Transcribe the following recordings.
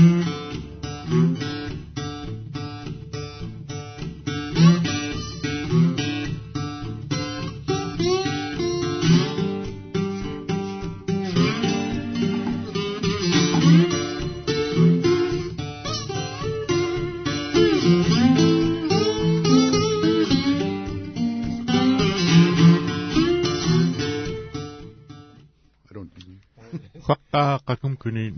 I don't. Whaka kakum kuni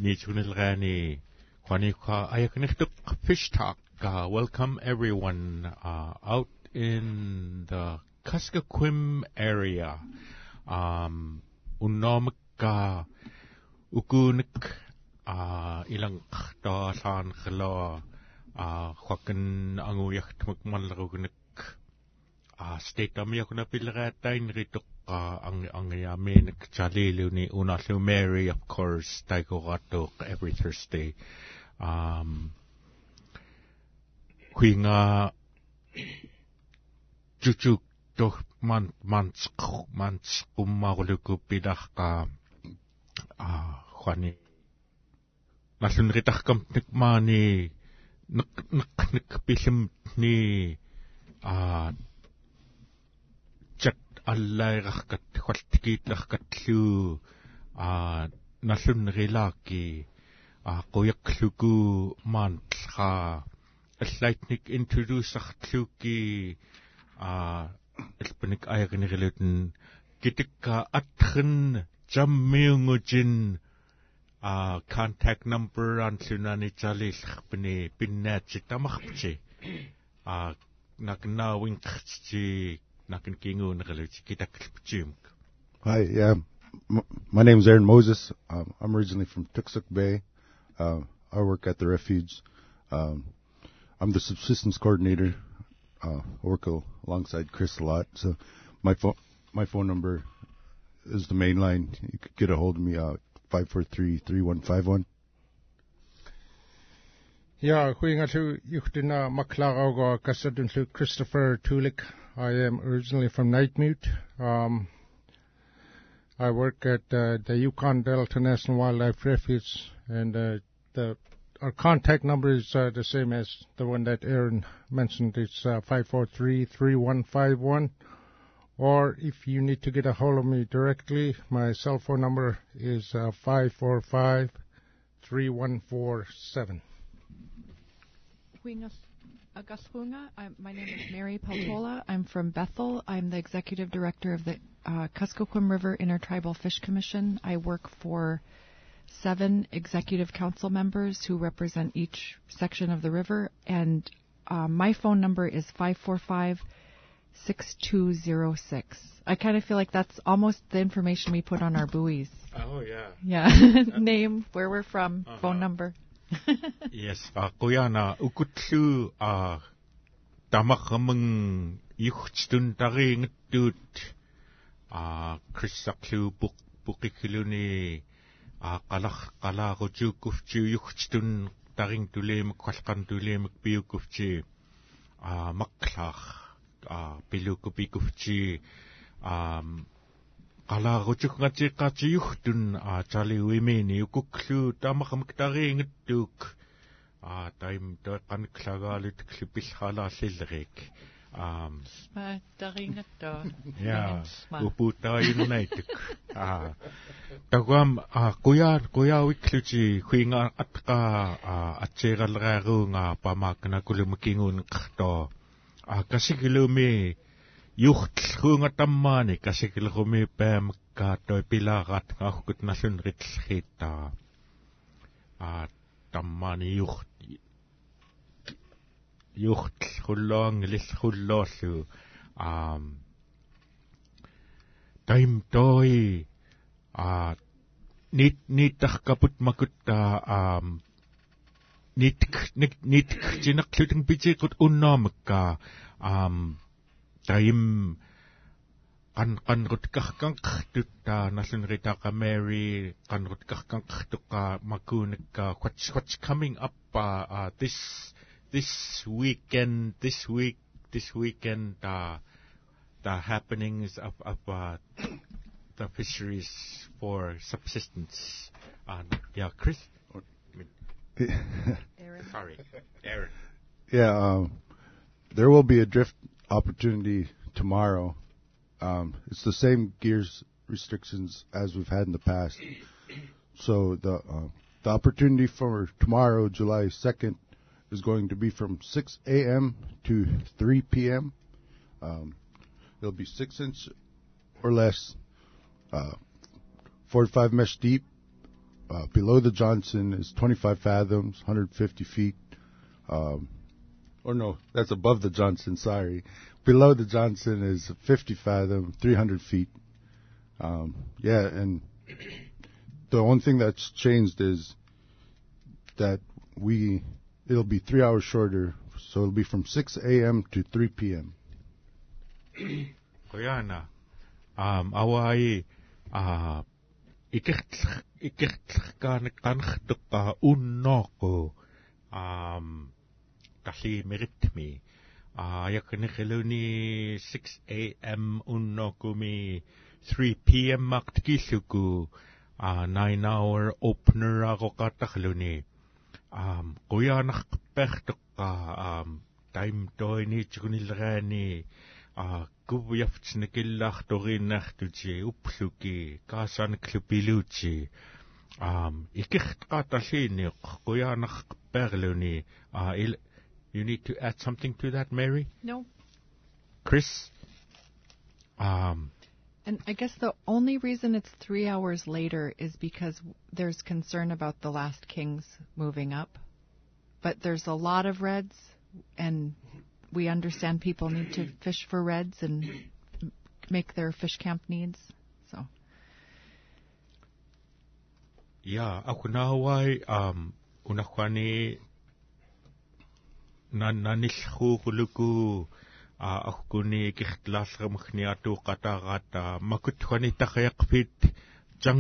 ni chunilgani kwani kwa ayaknichtuk fish talk. Uh, welcome everyone uh, out in the Kuskokwim area. Um, unomik ka ukunik uh, ilang da san khla uh, khwakan anguyak tmukmalrugunik uh, state amiyakuna pilgatain rituk angiameenik jaliluni unallu Mary of course taigoratuq every Thursday. Um huinga jujuk toh man mansq mansq ummaruluku pilarqa а хуани наллунеритаркамтник маани неқ неқ неқ пилэмни а аллаераркат хвалтикиитлеркатлуу аа наллуннерилаакки аа куяклуку маантлхаа аллаатник интродюсартлууки аа алпаник аягнерилутэн гитикка атхын жаммиунгужин а контакт номер антлунани чалииллерпни пиннаатси тамарпти а накнаавин кэртити Hi, yeah. My name is Aaron Moses. Um, I'm originally from Toksook Bay. Uh, I work at the refuge. Um, I'm the subsistence coordinator. Uh, I work alongside Chris a lot. So my phone my phone number is the main line. You could get a hold of me uh five four three three one five one. Ja, huingatu yuhtina maklagauga kasadunlu Christopher Tulik. I am originally from Nightmute. Um, I work at uh, the Yukon Delta National Wildlife Refuge, and uh, the our contact number is uh, the same as the one that Aaron mentioned. It's uh, five four three three one five one. Or if you need to get a hold of me directly, my cell phone number is uh, five four five three one four seven. Huingas Agaspunga. My name is Mary Peltola. I'm from Bethel. I'm the executive director of the uh, Kuskokwim River Intertribal Fish Commission. I work for seven executive council members who represent each section of the river, and uh, my phone number is 545 6206. I kind of feel like that's almost the information we put on our buoys. Oh yeah. Yeah. Name, where we're from, Uh-huh. phone number. Yes, aquyana ukutlu a tamarmun yuchtun tariingattuut a krissaqluupuq puqikluni a qalar qalaarujuukkuftu yuchtun tarin tuliimak qalqan tuliimak piukkufti a maqlaar a pilukkupikufti a алаарутуккатиққатиюхтун аатали уимини укукклуу тамақамктариингаттуук аа таим тоэққанаклагаалут клипиллхалааллиллерик аам сматтарингаттаа я упутааюннайтук аа тагуам аа куяа куяауиклути хуингаа атқа аа атсеераллерааруунгаа памаакнакулумакингуунеққартоо аа касигилуми юхтлхуунgatаммаани касиклеруми паамаккаатой пилаараат аахкут наллун риллхииттара аа таммаани юхт юхтлхуллоан лиллхуллоорлу аа тайм той аа нит ниттаркапут макуттаа аа нитк ник нитк чинерлутэн пичиикут уннаамаккаа аа taim. Kan kanrut kahkankhtut ta nallunrita ka Mary. Kanrut kahkankhtutqa makunakka what's what's coming up uh, uh, this this weekend this week this weekend uh, the happenings of of uh, the fisheries for subsistence. And yeah Chris? Or, I mean, Aaron sorry Aaron. Yeah um, there will be a drift opportunity tomorrow. Um, it's the same gears restrictions as we've had in the past. So the uh, the opportunity for tomorrow, July 2nd, is going to be from 6 a.m. to 3 p.m. Um, it'll be six inch or less, uh, 45 mesh deep. Uh, below the Johnson is 25 fathoms, 150 feet. Um, or no, that's above the Johnson. Sorry, below the Johnson is 50 fathom, 300 feet. Um, yeah, and the only thing that's changed is that we it'll be three hours shorter, so it'll be from 6 a.m. to 3 p.m. Koyana. Um, awai, uh, kalli meritmi. Ajakni geluni 6 a.m. unno unnokumi 3 p.m. maktikisuku. A 9 hour opener agokatakhluni. Um, kuyanak pehtukka. Um, time toini chukunilrani. A kuvjaftsnikillahtorinartuji upluki kaasanaklupiluji. Um, ikirtqatalliiniq kuyanak perluni. A il... you need to add something to that mary No. chris um And I guess the only reason it's three hours later is because there's concern about the last kings moving up. But there's a lot of reds, and we understand people need to fish for reds and make their fish camp needs. So yeah akunawai um unakwani наниллхуугулуку а аркуни киртлаарлермахниатуу катаараата макутхани тариақпит чан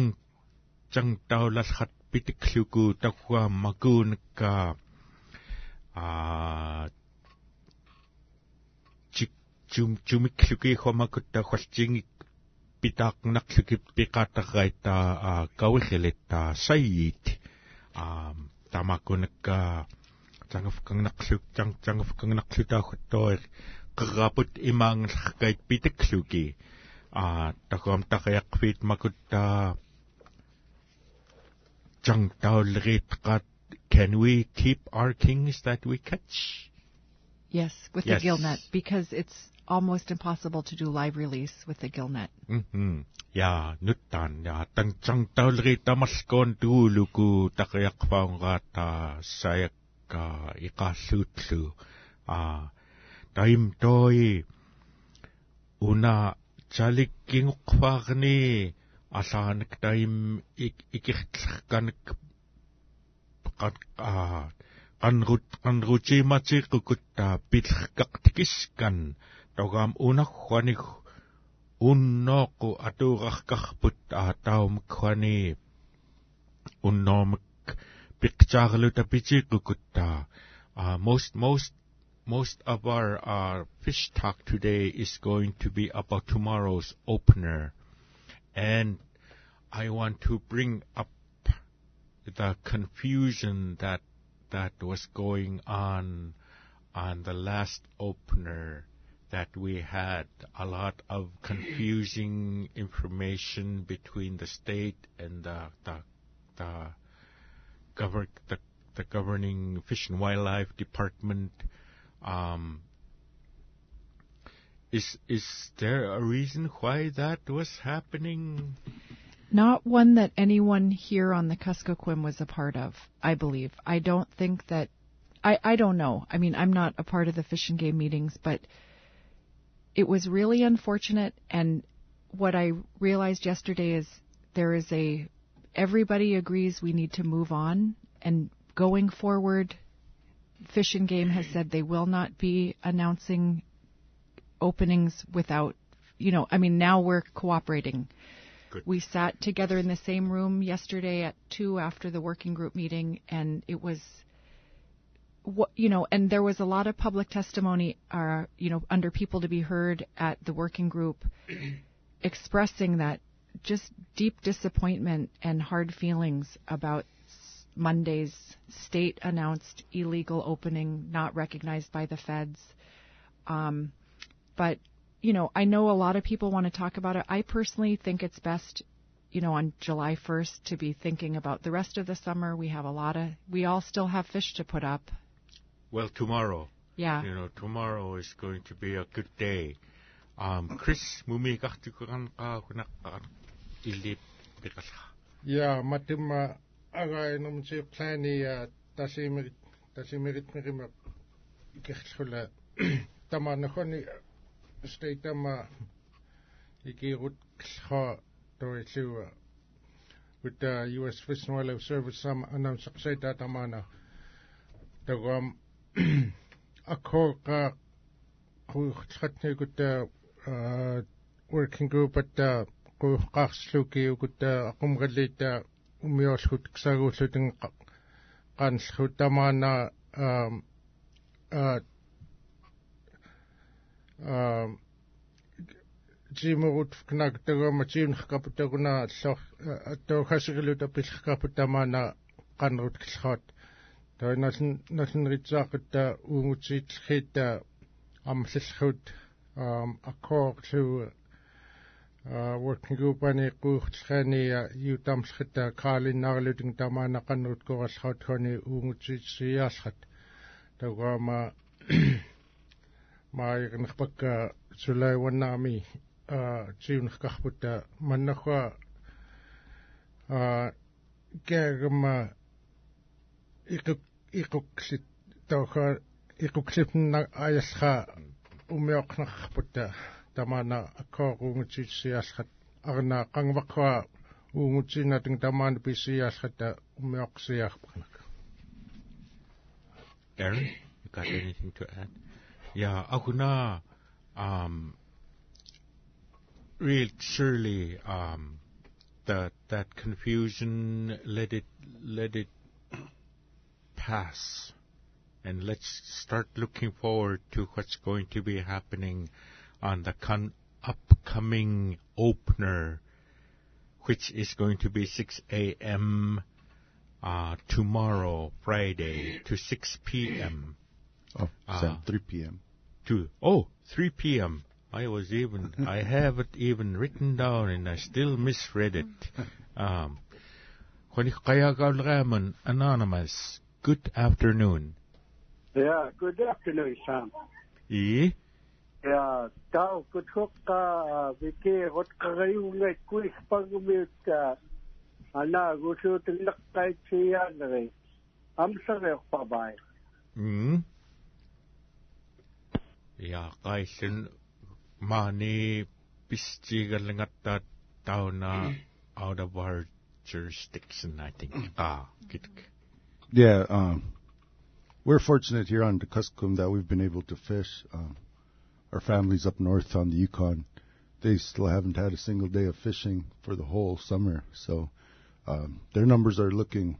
чан таулалхат питиклуку такуа макуунакка а чик чум чумиклуки хомакутта холчингик питаақнарлукип пиқатарраиттаа а кавиллиттаа сайит а тамакунакка. can we keep our kings that we catch yes with yes. the gill net because it's almost impossible to do live release with the gill net mhm ya nuttan ya tang jangtaullerit tamalkoon tuuluku taqiyaqfaungaata sayak ka iqaalluutlu a taim toi una talikkingoqvaarni алааник таим икерлэрканик аа qanrut qanrutiimatiiqukuttaa pillerkaqtikiskan togaam unarruanig unnooqqu atuurarkarput aa taaumikkuani unnoomek piqtaarluta pitiiqqukutta uh, most most most of our uh, fish talk today is going to be about tomorrow's opener. And I want to bring up the confusion that that was going on on the last opener that we had a lot of confusing information between the state and the the the, govern, the, the governing fish and wildlife department um, is is there a reason why that was happening? Not one that anyone here on the Kuskokwim was a part of, I believe. I don't think that. I, I don't know. I mean, I'm not a part of the fish and game meetings, but it was really unfortunate. And what I realized yesterday is there is a. Everybody agrees we need to move on. And going forward, Fish and Game has said they will not be announcing openings without, you know, I mean, now we're cooperating. Good. We sat together in the same room yesterday at 2 after the working group meeting, and it was, what you know, and there was a lot of public testimony, uh, you know, under people to be heard at the working group expressing that just deep disappointment and hard feelings about Monday's state announced illegal opening, not recognized by the feds. Um, but you know, I know a lot of people want to talk about it. I personally think it's best, you know, on July 1st to be thinking about the rest of the summer. We have a lot of, we all still have fish to put up. Well, tomorrow. Yeah. You know, tomorrow is going to be a good day. Um, Chris, ka kunak ilit pikalha. Ja, matima aga num si plani a tasimir tasimirit mirima ikehsula tama nakhoni state tama ikirut kha toilu with the US Fish and Wildlife Service some announce say that tamana tagam akho ka khutni gut working group at the qaqarslуки куйоққарслукиукутаа ақумгаллиитаа э, э, умиорлхут ксагууллутин қанлху тамаана аа э, аа жимерут кнагтагама тиунеркапутагунаа аллор аттоохасерилута пиллеркапутамаана қанерут киллхаат таиналлин наллинеритсаақаттаа уунгутсиитлхииттаа аммаллерхут аа аккоорлуу working group ani quurtlhaani yutamllhata kaalinnaarluting tamaanaqannut korallhautkhani uungutsiitsiiaarlat taguama maayiqnerpakka sulaiwannaami tiunerkarputa mannarwa kaagama iquk iquklit tawkha iquklipna ayallha umioqnerputa tamana akkooruungutiitsiaallhat arna qangvaqwa uungutiinating tamaana pisiaallhata umioqsiaarparnak Aaron, you got anything to add? Yeah, akuna, um, real surely, um, that that confusion let it let it pass, and let's start looking forward to what's going to be happening on the con- upcoming opener, which is going to be 6 a.m. Uh, tomorrow, Friday, to 6 p.m. Oh. Sam, 3 p.m. to oh 3 p.m. I was even I have it even written down and I still misread it. Um, Raman Anonymous. Good afternoon. Yeah, good afternoon, Sam. E Yeah, tao good hook ka viki hot ka gayu ngai kuis pagumit ka ana gusu tindak kai chiya ngai. Am sare pa bai. Hmm. Ja, kaisen mani pistigalangatta tauna out of our jurisdiction, I think. Ah, good. Yeah, um, we're fortunate here on Tuscum that we've been able to fish. Um, our families up north on the Yukon, they still haven't had a single day of fishing for the whole summer. So um, their numbers are looking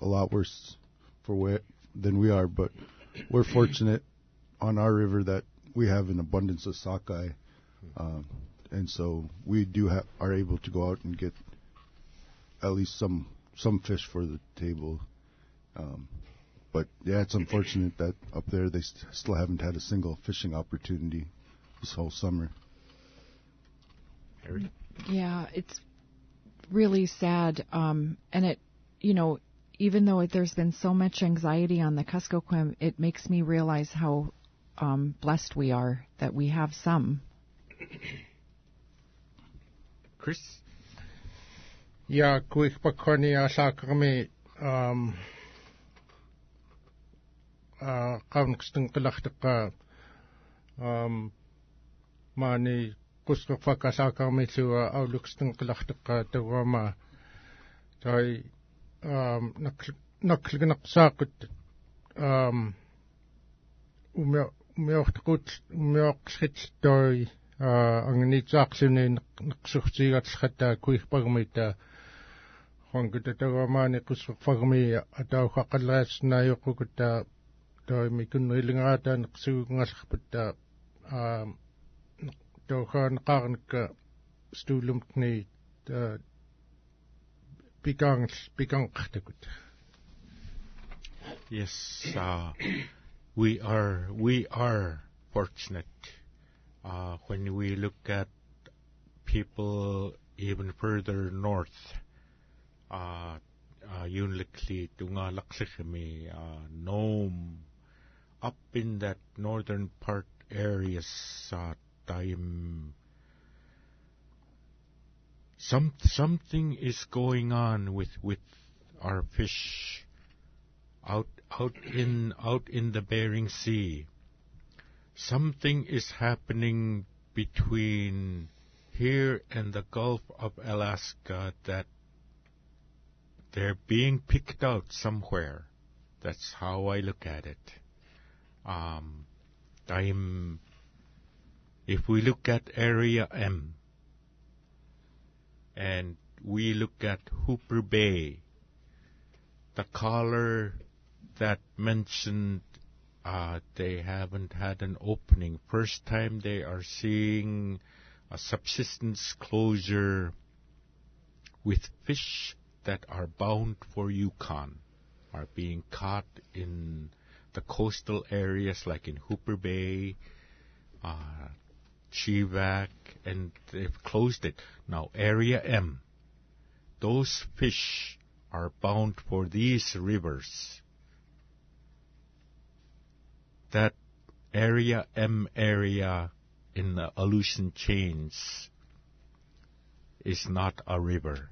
a lot worse for where, than we are. But we're fortunate on our river that we have an abundance of sockeye, um, and so we do ha- are able to go out and get at least some some fish for the table. Um, but yeah, it's unfortunate that up there they st- still haven't had a single fishing opportunity this whole summer. Harry? Yeah, it's really sad. Um, and it, you know, even though there's been so much anxiety on the Kuskokwim, it makes me realize how um, blessed we are that we have some. Chris? Ja, kuich pakoni asakami um qaarniqstin qilartiqqa um maani qusqerfa kalaakarmilluga aulukstin qilartiqqa tawama tai um nakligineqsaaqut um umme ummeortiqut ummeoqqillittoi angniitsaaqluni neqsurtiigatlhataa kuirparmita хонгэ татагамаани кусфагми атаухақаллааснааёққукта toi mikunrilingata neqsugungallarputta um tawhaan qaarnikka stuulumtni ta pikang pikang. Yes, uh, we are we are fortunate uh, when we look at people even further north. Uh, uh, Tunga Lakshikhami, uh, Nome, up in that northern part areas, uh, time some something is going on with with our fish out out in out in the Bering Sea. Something is happening between here and the Gulf of Alaska that they're being picked out somewhere. That's how I look at it. Um, I'm, if we look at Area M, and we look at Hooper Bay, the caller that mentioned uh, they haven't had an opening. First time they are seeing a subsistence closure with fish that are bound for Yukon, are being caught in the coastal areas like in Hooper Bay, uh, Chevak, and they've closed it. Now, Area M, those fish are bound for these rivers. That Area M area in the Aleutian chains is not a river.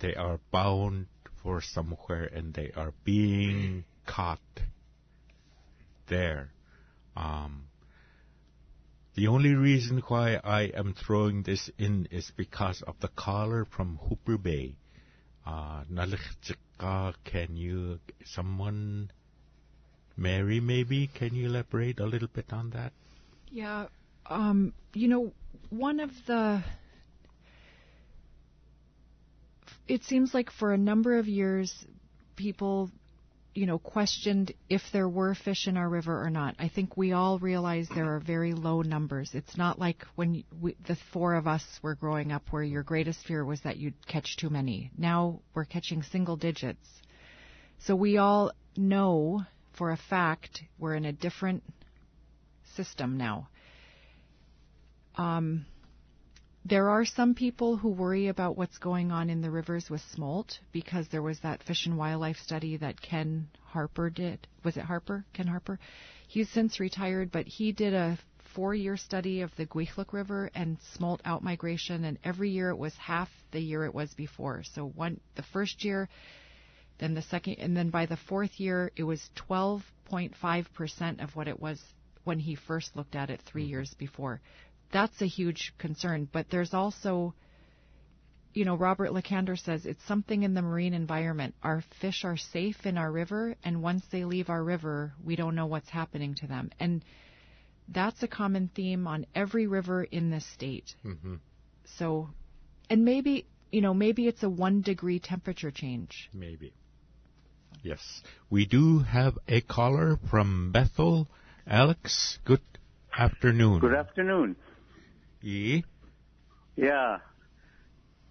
They are bound for somewhere and they are being caught there. Um, the only reason why I am throwing this in is because of the caller from Hooper Bay. Uh, can you, someone, Mary maybe, can you elaborate a little bit on that? Yeah, um, you know, one of the. It seems like for a number of years, people you know, questioned if there were fish in our river or not. I think we all realize there are very low numbers. It's not like when we, the four of us were growing up where your greatest fear was that you'd catch too many. Now we're catching single digits. So we all know for a fact we're in a different system now. Um, there are some people who worry about what's going on in the rivers with smolt because there was that fish and wildlife study that Ken Harper did. Was it Harper? Ken Harper? He's since retired, but he did a four year study of the Kwethluk River and smolt outmigration, and every year it was half the year it was before. So one, the first year, then the second, and then by the fourth year, it was 12.5% of what it was when he first looked at it 3 mm-hmm. years before that's a huge concern. But there's also, you know, Robert Lakander says it's something in the marine environment. Our fish are safe in our river, and once they leave our river, we don't know what's happening to them. And that's a common theme on every river in this state. Mm-hmm. So, and maybe, you know, maybe it's a one degree temperature change. Maybe. Yes. We do have a caller from Bethel. Alex, good afternoon. Good afternoon. Ye? Yeah.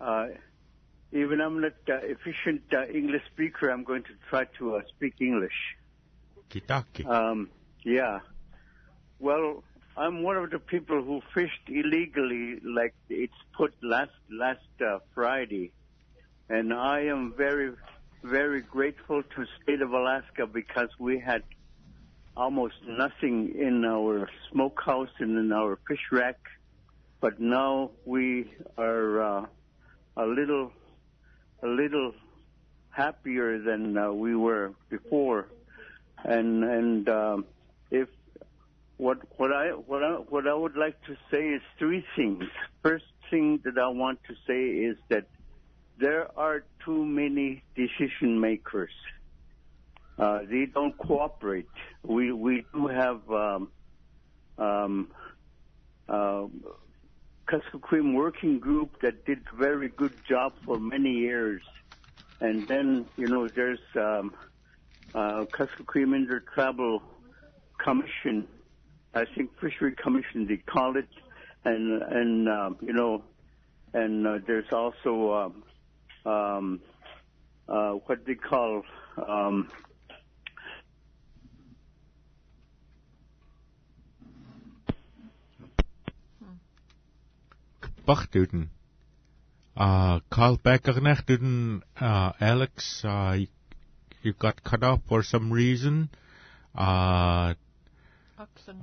Uh, even I'm not uh, efficient uh, English speaker, I'm going to try to uh, speak English. Kitaki. Um, yeah. Well, I'm one of the people who fished illegally, like it's put last last uh, Friday, and I am very, very grateful to state of Alaska because we had almost nothing in our smokehouse and in our fish rack but now we are uh, a little a little happier than uh, we were before, and and um, if what what I what I what I would like to say is three things. First thing that I want to say is that there are too many decision makers. Uh, they don't cooperate. We we do have um, um, uh, Kuskokwim working group that did very good job for many years. And then, you know, there's um, uh, Kuskokwim Inter-Tribal Commission, I think Fishery Commission they call it, and and uh, you know, and uh, there's also um, um, uh, what they call um, Bachtuden. Uh, call back Agnachuden, uh, Alex, uh, you, you got cut off for some reason. Uh,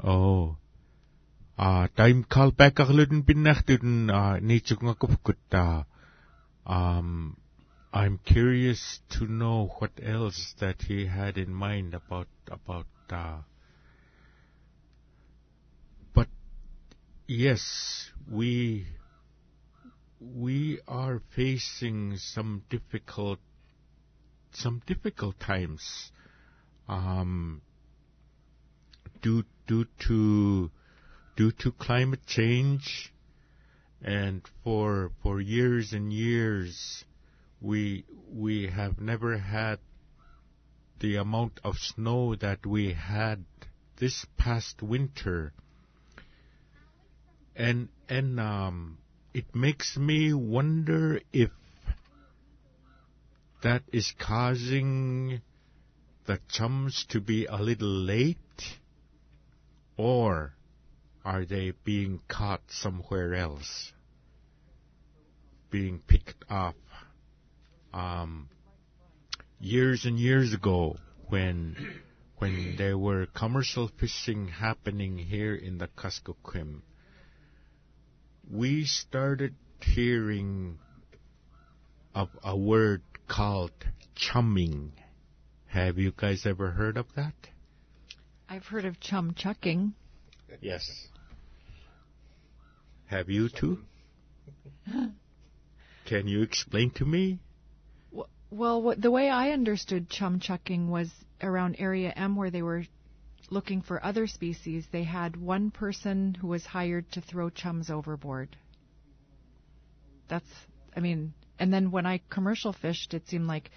oh. Uh, time call back Agluden Binnachtuden, uh, Nichungakupkutta. Um, I'm curious to know what else that he had in mind about, about, uh, but yes, we, we are facing some difficult, some difficult times, um, due, due to, due to climate change, and for, for years and years, we, we have never had the amount of snow that we had this past winter. And, and, um, it makes me wonder if that is causing the chums to be a little late, or are they being caught somewhere else, being picked up? Um, years and years ago, when when there were commercial fishing happening here in the Kuskokwim, we started hearing of a word called chumming. Have you guys ever heard of that? I've heard of chum chucking. Yes. Have you too? Can you explain to me? Well, what, the way I understood chum chucking was around Area M where they were looking for other species. They had one person who was hired to throw chums overboard. That's, I mean, and then when I commercial fished, it seemed like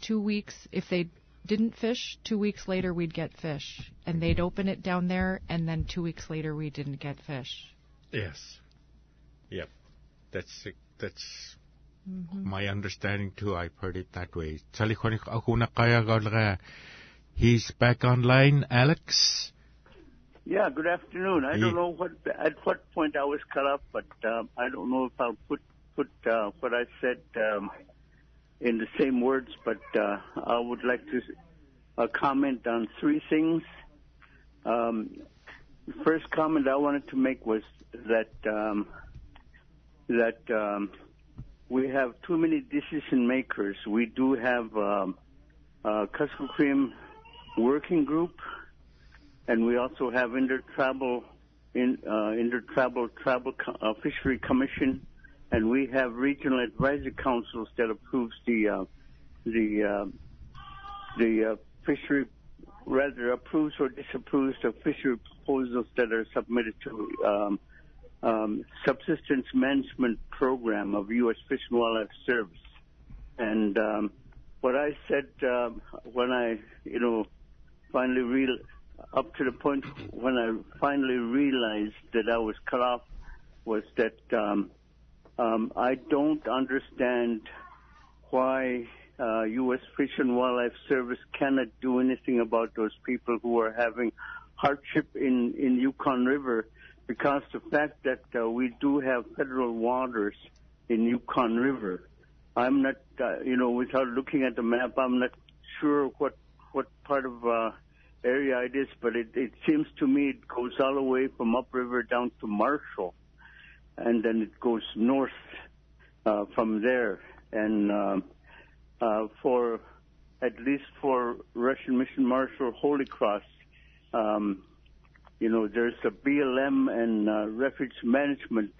two weeks, if they didn't fish, two weeks later we'd get fish. And they'd open it down there, and then two weeks later we didn't get fish. Yes. Yep. That's that's mm-hmm. my understanding too. I've heard it that way. Salikonik akuna kaya galga. He's back online, Alex. Yeah, good afternoon. I don't know what at what point I was cut off, but um, I don't know if I'll put put uh, what I said um, in the same words. But uh, I would like to uh, comment on three things. Um, the first comment I wanted to make was that um, that um, we have too many decision makers. We do have um, uh, Kuskokwim working group, and we also have intertribal in uh, intertribal tribal co- uh, fishery commission, and we have regional advisory councils that approves the uh, the uh, the uh, fishery rather approves or disapproves the fishery proposals that are submitted to um, um, subsistence management program of U.S. Fish and Wildlife Service. And um, what I said um, when I, you know, finally real up to the point when I finally realized that I was cut off was that um, um, I don't understand why uh, U.S. Fish and Wildlife Service cannot do anything about those people who are having hardship in in Yukon River because the fact that uh, we do have federal waters in Yukon River. I'm not, uh, you know, without looking at the map, I'm not sure what what part of uh, area it is, but it, it seems to me it goes all the way from upriver down to Marshall, and then it goes north uh, from there. And um uh, for at least for Russian Mission Marshall Holy Cross, um, you know, there's a BLM and uh, refuge management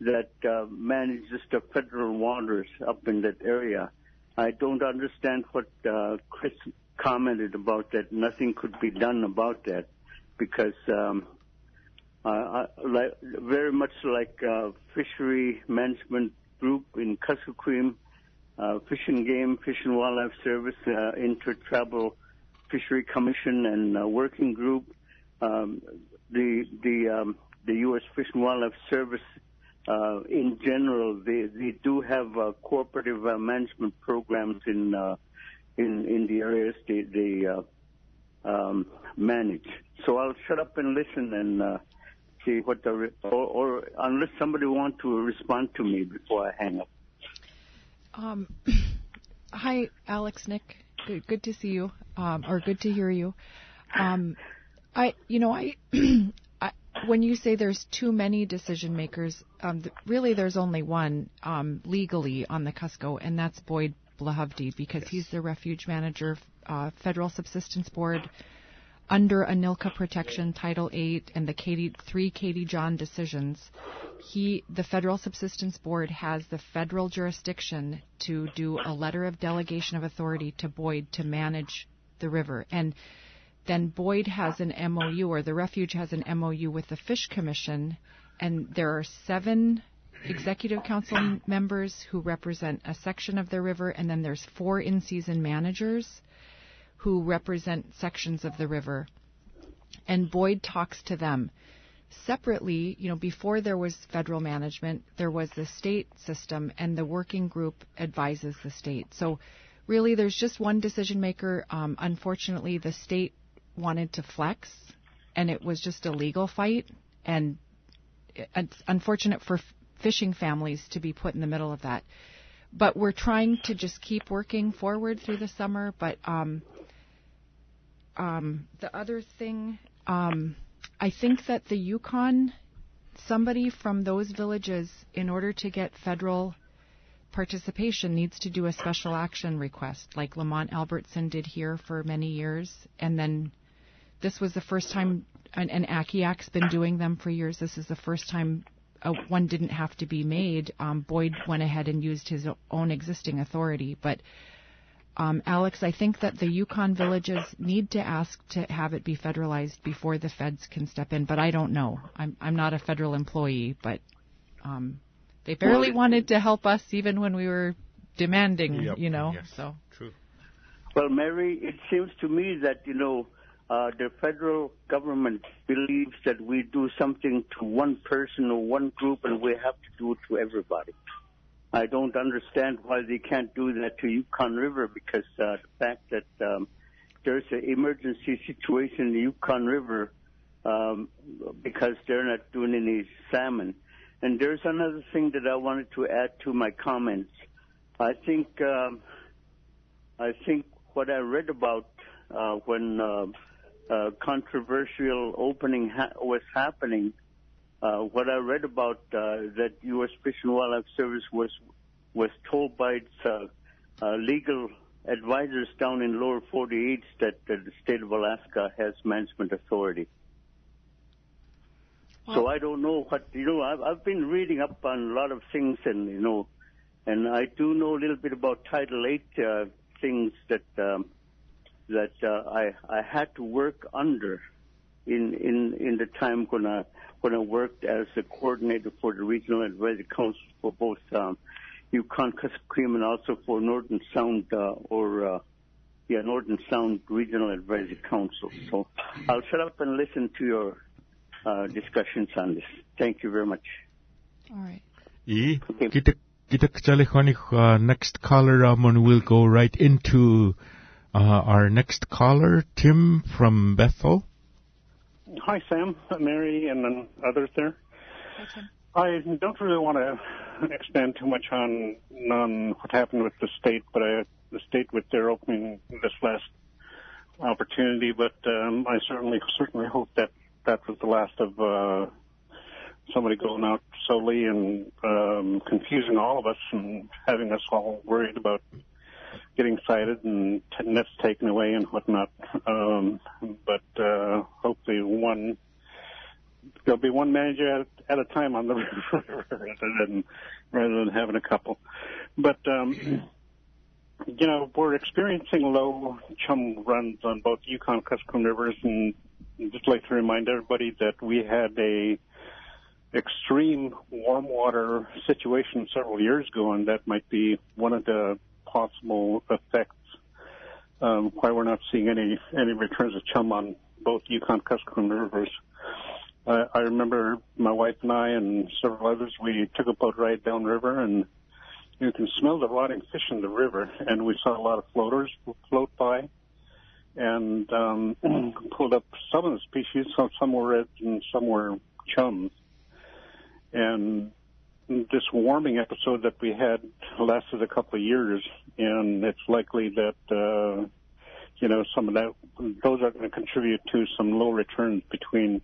that uh, manages the federal waters up in that area. I don't understand what uh, Chris commented about that. Nothing could be done about that because um, uh, like, very much like uh, fishery management group in Kuskokwim, uh, Fish and Game, Fish and Wildlife Service, uh, Intertribal Fishery Commission, and uh, Working Group. Um, the the um, the U.S. Fish and Wildlife Service uh, in general, they they do have uh, cooperative uh, management programs in uh, in in the areas they they uh, um, manage. So I'll shut up and listen and uh, see what the re- or, or unless somebody wants to respond to me before I hang up. Um, hi, Alex, Nick. Good, good to see you, um, or good to hear you. Um, I, you know, I, I, when you say there's too many decision makers, um, th- really there's only one um, legally on the Kusko, and that's Boyd Blihovde because he's the refuge manager, uh, Federal Subsistence Board under ANILCA protection Title VIII, and the Katie, three Katie John decisions, he, the Federal Subsistence Board has the federal jurisdiction to do a letter of delegation of authority to Boyd to manage the river. And then Boyd has an MOU, or the refuge has an MOU with the Fish Commission, and there are seven executive council members who represent a section of the river, and then there's four in-season managers who represent sections of the river. And Boyd talks to them. Separately, you know, before there was federal management, there was the state system, and the working group advises the state. So, really, there's just one decision maker. Um, unfortunately, the state wanted to flex, and it was just a legal fight. And it's unfortunate for fishing families to be put in the middle of that. But we're trying to just keep working forward through the summer. But um, um, the other thing, um, I think that the Yukon, somebody from those villages, in order to get federal participation, needs to do a special action request, like Lamont Albertson did here for many years. And then this was the first time, and, and Akiak's been doing them for years. This is the first time uh, one didn't have to be made. Um, Boyd went ahead and used his own existing authority, but um, Alex, I think that the Yukon villages need to ask to have it be federalized before the feds can step in, but I don't know. I'm I'm not a federal employee, but um, they barely Well, wanted to help us even when we were demanding, Yep, you know. yes. So True. Well, Mary, it seems to me that you know uh, the federal government believes that we do something to one person or one group, and we have to do it to everybody. I don't understand why they can't do that to Yukon River because uh, the fact that um, there's an emergency situation in the Yukon River um, because they're not doing any salmon. And there's another thing that I wanted to add to my comments. I think um, I think what I read about uh, when uh, uh, controversial opening ha- was happening, uh, what I read about uh, that U.S. Fish and Wildlife Service was was told by its uh, uh, legal advisors down in lower 48 that uh, the state of Alaska has management authority. so I don't know what you know. I've, I've been reading up on a lot of things, and you know, and I do know a little bit about Title Eight uh, things that um, that uh, I I had to work under in in in the time when I when I worked as a coordinator for the Regional Advisory Council for both um, Yukon Kuskokwim and also for Norton Sound uh, or uh, yeah Norton Sound Regional Advisory Council. So I'll shut up and listen to your uh, discussions on this. Thank you very much. all right. E, Okay. kita kita kecalihonik uh, next caller Ramon will go right into uh, our next caller, Tim from Bethel. Hi, Sam, Mary, and then others there. I don't really want to expand too much on on what happened with the state, but I, the state with their opening this last opportunity. But um, I certainly certainly hope that that was the last of uh, somebody going out solely and um, confusing all of us and having us all worried about getting cited and t- nets taken away and whatnot. Um, but uh, hopefully one there'll be one manager at, at a time on the river rather than rather than having a couple. But um, you know we're experiencing low chum runs on both Yukon Kuskokwim rivers, and I'd just like to remind everybody that we had a extreme warm water situation several years ago, and that might be one of the possible effects um, why we're not seeing any any returns of chum on both Yukon Kuskokwim rivers. I, I remember my wife and I and several others. We took a boat ride downriver, and you can smell the rotting fish in the river. And we saw a lot of floaters float by, and um, pulled up some of the species. Some, some were red and some were chum. And this warming episode that we had lasted a couple of years, and it's likely that uh, you know some of that those are going to contribute to some low returns between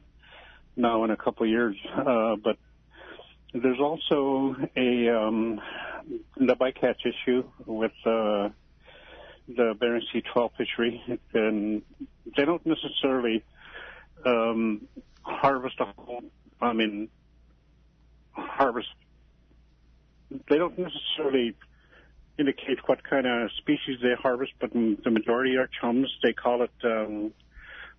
now and a couple of years. Uh, but there's also a um, the bycatch issue with uh, the Bering Sea trawl fishery, and they don't necessarily um, harvest a whole. I mean, harvest. They don't necessarily indicate what kind of species they harvest, but the majority are chums. They call it um,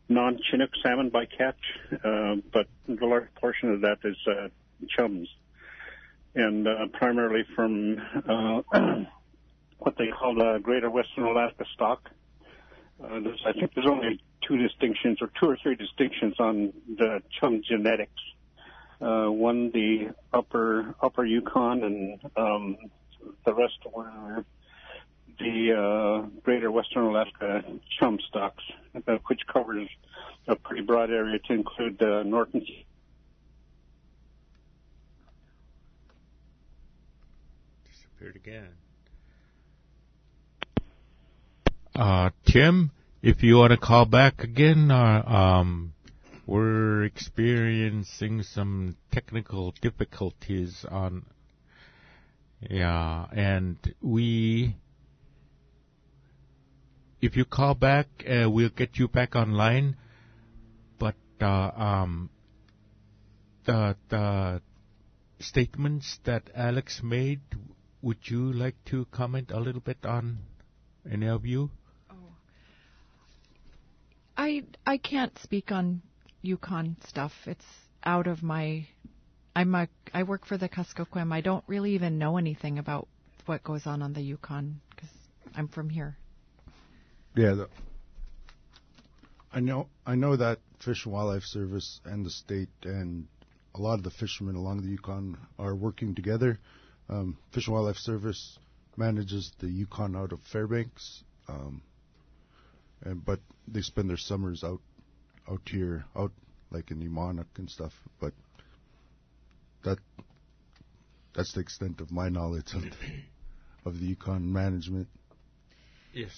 non-Chinook salmon bycatch, uh, but the large portion of that is uh, chums, and uh, primarily from uh, what they call the Greater Western Alaska stock. Uh, I think there's only two distinctions or two or three distinctions on the chum genetics. Uh, one the upper upper Yukon, and um, the rest were the uh, Greater Western Alaska chum stocks, uh, which covers a pretty broad area to include uh, Norton. Disappeared again. Uh, Tim, if you want to call back again, uh, um, we're experiencing some technical difficulties on, yeah, and we, if you call back, uh, we'll get you back online, but, uh, um, the, the statements that Alex made, would you like to comment a little bit on any of you? I I can't speak on Yukon stuff. It's out of my. I'm a. I work for the Kuskokwim. I don't really even know anything about what goes on on the Yukon because I'm from here. Yeah, the, I know. I know that Fish and Wildlife Service and the state and a lot of the fishermen along the Yukon are working together. Um, Fish and Wildlife Service manages the Yukon out of Fairbanks, um, and but they spend their summers out out here, out like in Emmonak and stuff. But that that's the extent of my knowledge of the, of the Yukon management. Yes.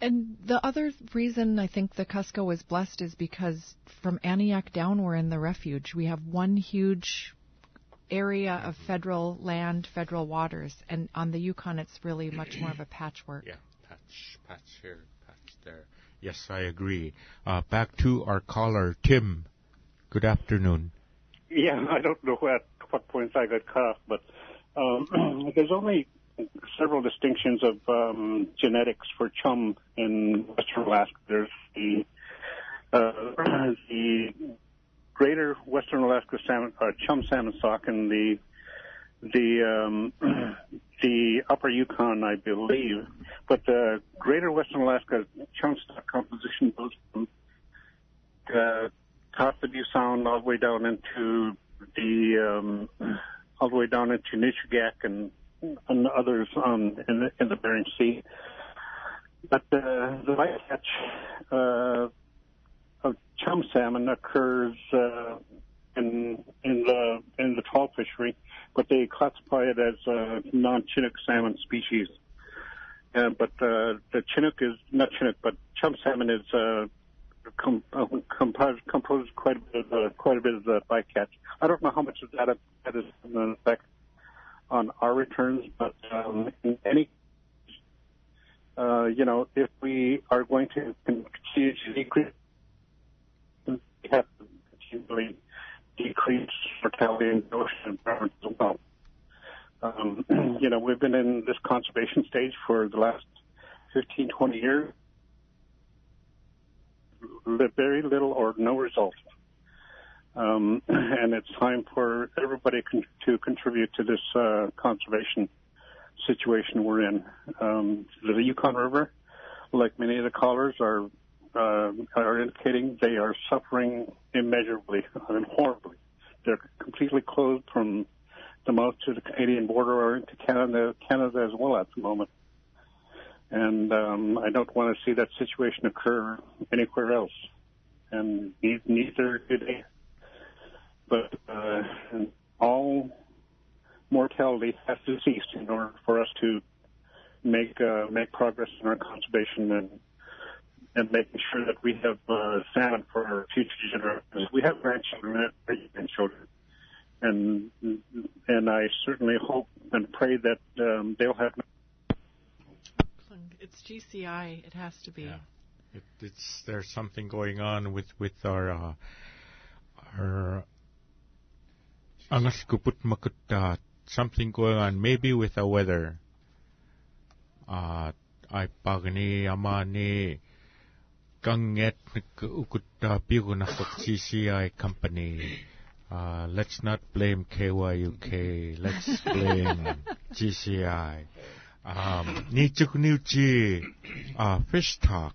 And the other reason I think the Kusko is blessed is because from Aniak down we're in the refuge. We have one huge area of federal land, federal waters, and on the Yukon it's really much more of a patchwork. Yeah, patch, patch here, patch there. Yes, I agree. Uh, back to our caller, Tim. Good afternoon. Yeah, I don't know at what points I got cut off, but um, there's only several distinctions of um, genetics for chum in Western Alaska. There's the uh, the greater Western Alaska salmon, uh, chum salmon stock and the the um, the Upper Yukon, I believe, but the Greater Western Alaska chum stock composition goes from uh, Kotzebue Sound all the way down into the um, all the way down into Nushagak and and others in the, in the Bering Sea. But uh, the bycatch uh, of chum salmon occurs uh, in in the in the trawl fishery, but they classify it as a non-Chinook salmon species. Uh, but uh, the Chinook is not Chinook, but chum salmon is uh, com- uh, composed, composed quite a bit of the, quite a bit of the bycatch. I don't know how much of that that is an effect on our returns, but um, in any uh, you know, if we are going to continue to decrease, we have to continually decrease mortality in the ocean environment as well. Um, you know, we've been in this conservation stage for the last 15, 20 years. Very little or no result. Um, and it's time for everybody con- to contribute to this uh, conservation situation we're in. Um, the Yukon River, like many of the callers, are uh, are indicating they are suffering immeasurably and horribly. They're completely closed from the mouth to the Canadian border or into Canada, Canada as well at the moment. And um, I don't want to see that situation occur anywhere else. And neither did they. But uh, all mortality has to cease in order for us to make uh, make progress in our conservation and and making sure that we have uh, salmon for our future generations. We have grandchildren and grandchildren, and and I certainly hope and pray that um, they'll have. It's GCI. It has to be. Yeah. It, it's there's something going on with with our uh, our angaskuput makutta something going on maybe with the weather. Uh, ay pagni amani kanget GCI company. Uh, let's not blame KYUK. Let's blame GCI. Um, Nichukuniuchi, uh, Fish Talk.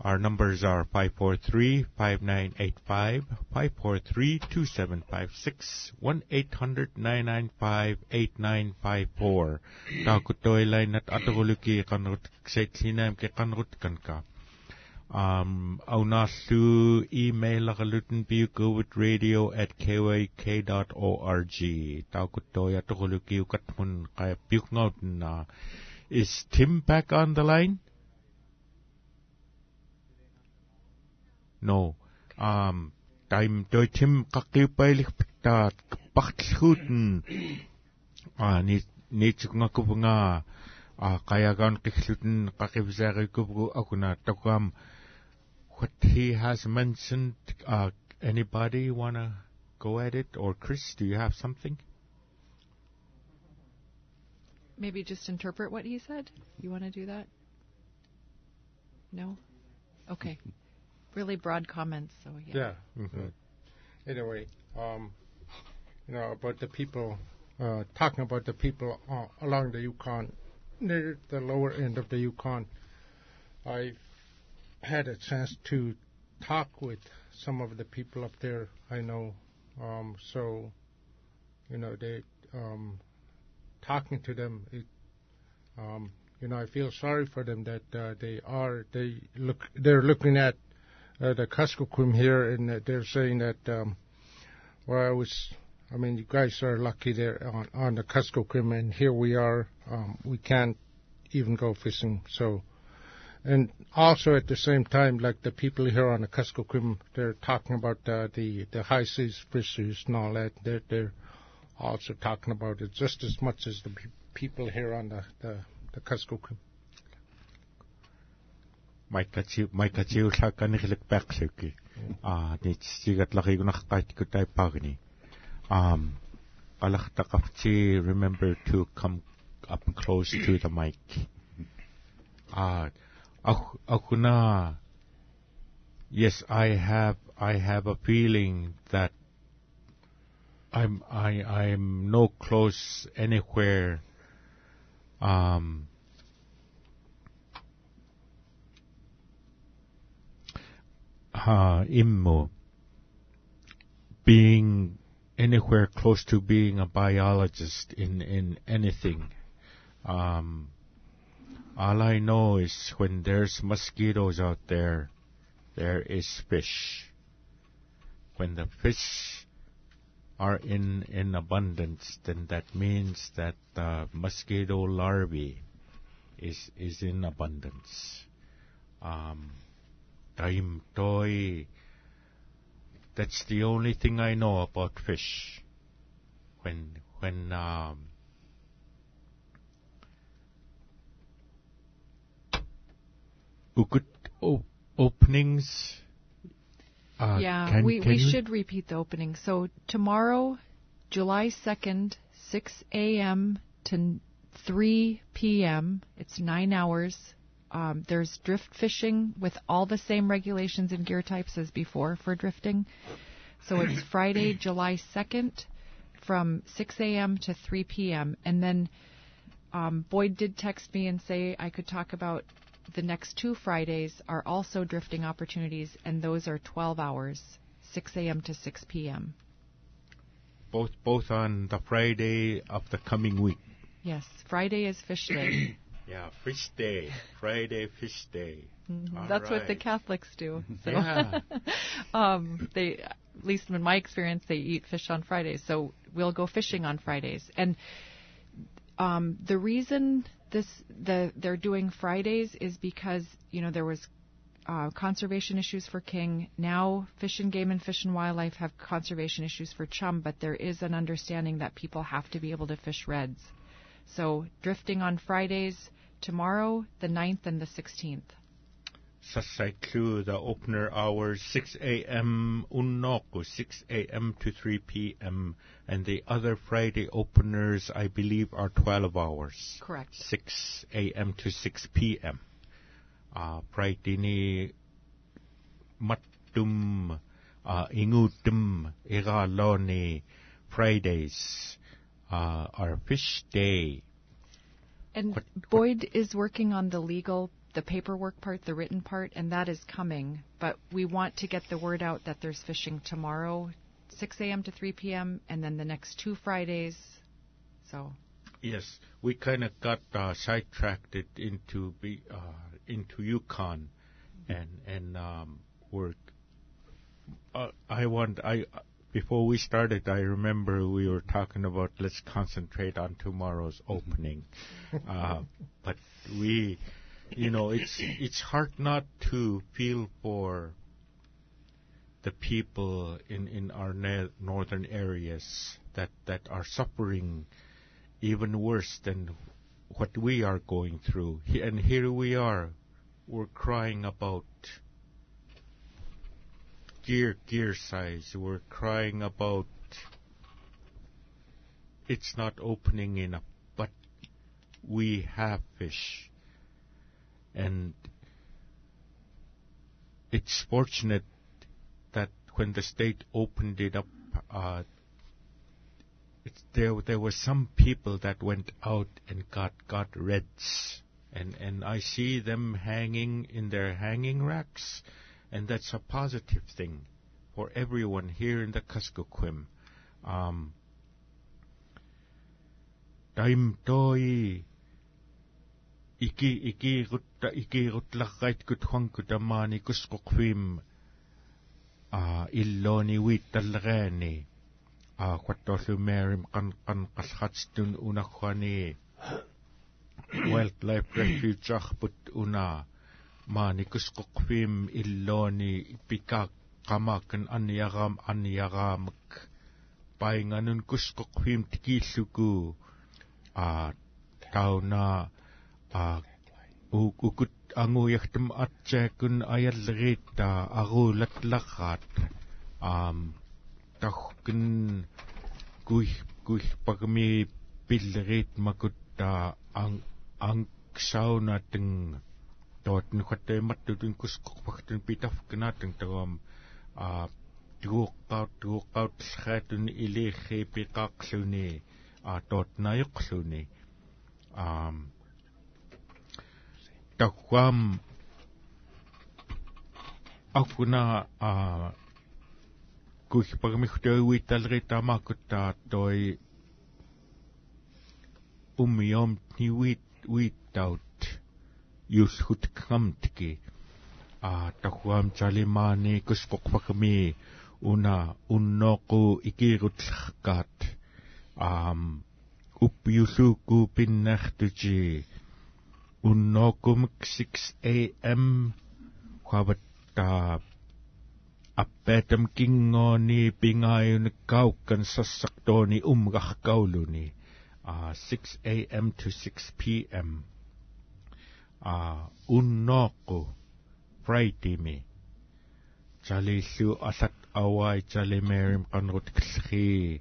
Our numbers are 543-5985, 543-2756, 1-800-995-8954. Takutoy line at ataguluki kanrut ke kanrut kanka. Um, au nasu email lakaluten piu covid radio at kyk.org. Takutoy ataguluki ukatmun kaya piuk na. Is Tim back on the line? No. Um, time doi tim kakipailik pitaat kapaktlhuten. Ah, ni ni tsukunga kupunga. Ah, kaya gan kikluten kakibisari kupu akuna takam. What he has mentioned, uh, anybody wanna go at it? Or Chris, do you have something? Maybe just interpret what he said? You want to do that? No? Okay. really broad comments. So yeah. Yeah. Mm-hmm. Anyway, um, you know about the people uh, talking about the people uh, along the Yukon, near the lower end of the Yukon. I had a chance to talk with some of the people up there. I know, um, so you know they um, talking to them. It, um, you know, I feel sorry for them that uh, they are they look they're looking at uh, the Kuskokwim here, and uh, they're saying that, um, well, I was, I mean, you guys are lucky there on, on the Kuskokwim, and here we are. Um, we can't even go fishing. So, and also at the same time, like the people here on the Kuskokwim, they're talking about uh, the the high seas fisheries and all that. They're they're also talking about it just as much as the pe- people here on the the, the Kuskokwim. maikatiullakkanirlikpaaqluki aa nitsigatlaqigunaqqaatiku paagni um qalartaqarti remember to come up close to the mic. Uh akuna yes i have i have a feeling that i'm i i'm no close anywhere um uh, immo, being anywhere close to being a biologist in, in anything. Um, all I know is when there's mosquitoes out there, there is fish. When the fish are in, in abundance, then that means that the mosquito larvae is, is in abundance. Um, Time toy. That's the only thing I know about fish. When when um, ukut op- openings. Uh, yeah, can, we, can we should repeat the opening. So tomorrow, July 2nd, 6 a.m. to 3 p.m. It's nine hours. Um, there's drift fishing with all the same regulations and gear types as before for drifting. So it's Friday, July 2nd from 6 a.m. to 3 p.m. And then um, Boyd did text me and say I could talk about the next two Fridays are also drifting opportunities, and those are 12 hours, 6 a.m. to 6 p.m. Both both on the Friday of the coming week. Yes, Friday is fish day. Yeah, fish day. Friday fish day. Mhm. All That's what the. Catholics do. So, Yeah. um, they, at least in my experience, they eat fish on Fridays. So we'll go fishing on Fridays. And um, the reason this the they're doing Fridays is because you know there was uh, conservation issues for king. Now Fish and Game and Fish and Wildlife have conservation issues for chum, but there is an understanding that people have to be able to fish reds. So drifting on Fridays tomorrow, the 9th and the 16th. Sasaiklu, the opener hours 6 a.m. Unnoku, 6 a.m. to 3 p.m. And the other Friday openers, I believe, are 12 hours. Correct. 6 a.m. to 6 p.m. Uh, Friday ni matum uh, ingutum igaloni Fridays uh, are fish day. And What- Boyd is working on the legal, the paperwork part, the written part, and that is coming. But we want to get the word out that there's fishing tomorrow, 6 a.m. to 3 p.m., and then the next two Fridays. So, Yes, we kind of got uh, sidetracked into be, uh, into Yukon, and and um, we're. Uh, I want I before we started. I remember we were talking about let's concentrate on tomorrow's opening, uh, but we, you know, it's it's hard not to feel for the people in in our northern areas that that are suffering even worse than what we are going through. He- And here we are, we're crying about gear gear size. We're crying about it's not opening enough, but we have fish, and it's fortunate that when the state opened it up, uh, there there were some people that went out and got got reds, and and I see them hanging in their hanging racks, and that's a positive thing for everyone here in the Kuskokwim. Um, toi iki iki rutta iki ikiirutta ikiirutlarraitkut huanku tamaani a а иллони уитталлериани a кваттоорлу мерим кан кан қалхатстун унархуани wildlife refuge арпут уна мааникусқоқфиим иллони пикаақ qamakan aniyaraam aniyaraamak painganun kusqoqfiim tikilluku a tauna а укут ангуйахтам атсааккун аяллериитта аруулатларраат аам тахкин куй куй пагми пиллерит макутта ан анксаунатын тоотн хаттаиматтутин кускорпахтун питарфкнаатан таруам а тугуоққаут тугуоққаутллхаатун илиирхи пиқаақлуни а тоотнаёқлуни аам tahuam afuna a kuhparmihtowi talritamaakuttaa toi. Ummiom niwit wiittaut yullhutkngamtki a tahuam chalimaani kusqoqpakmi una unnooqu ikiirutlerkaat aam uppiyulluukku pinnaartuji unnokumik 6 am khavatta appatam kingoni pingayunik kaukkan sassaktoni umgarkauluni uh, ah, 6 am to 6 pm uh, unnoku friday me жалиллу алат авай жалимерим канрут киллхи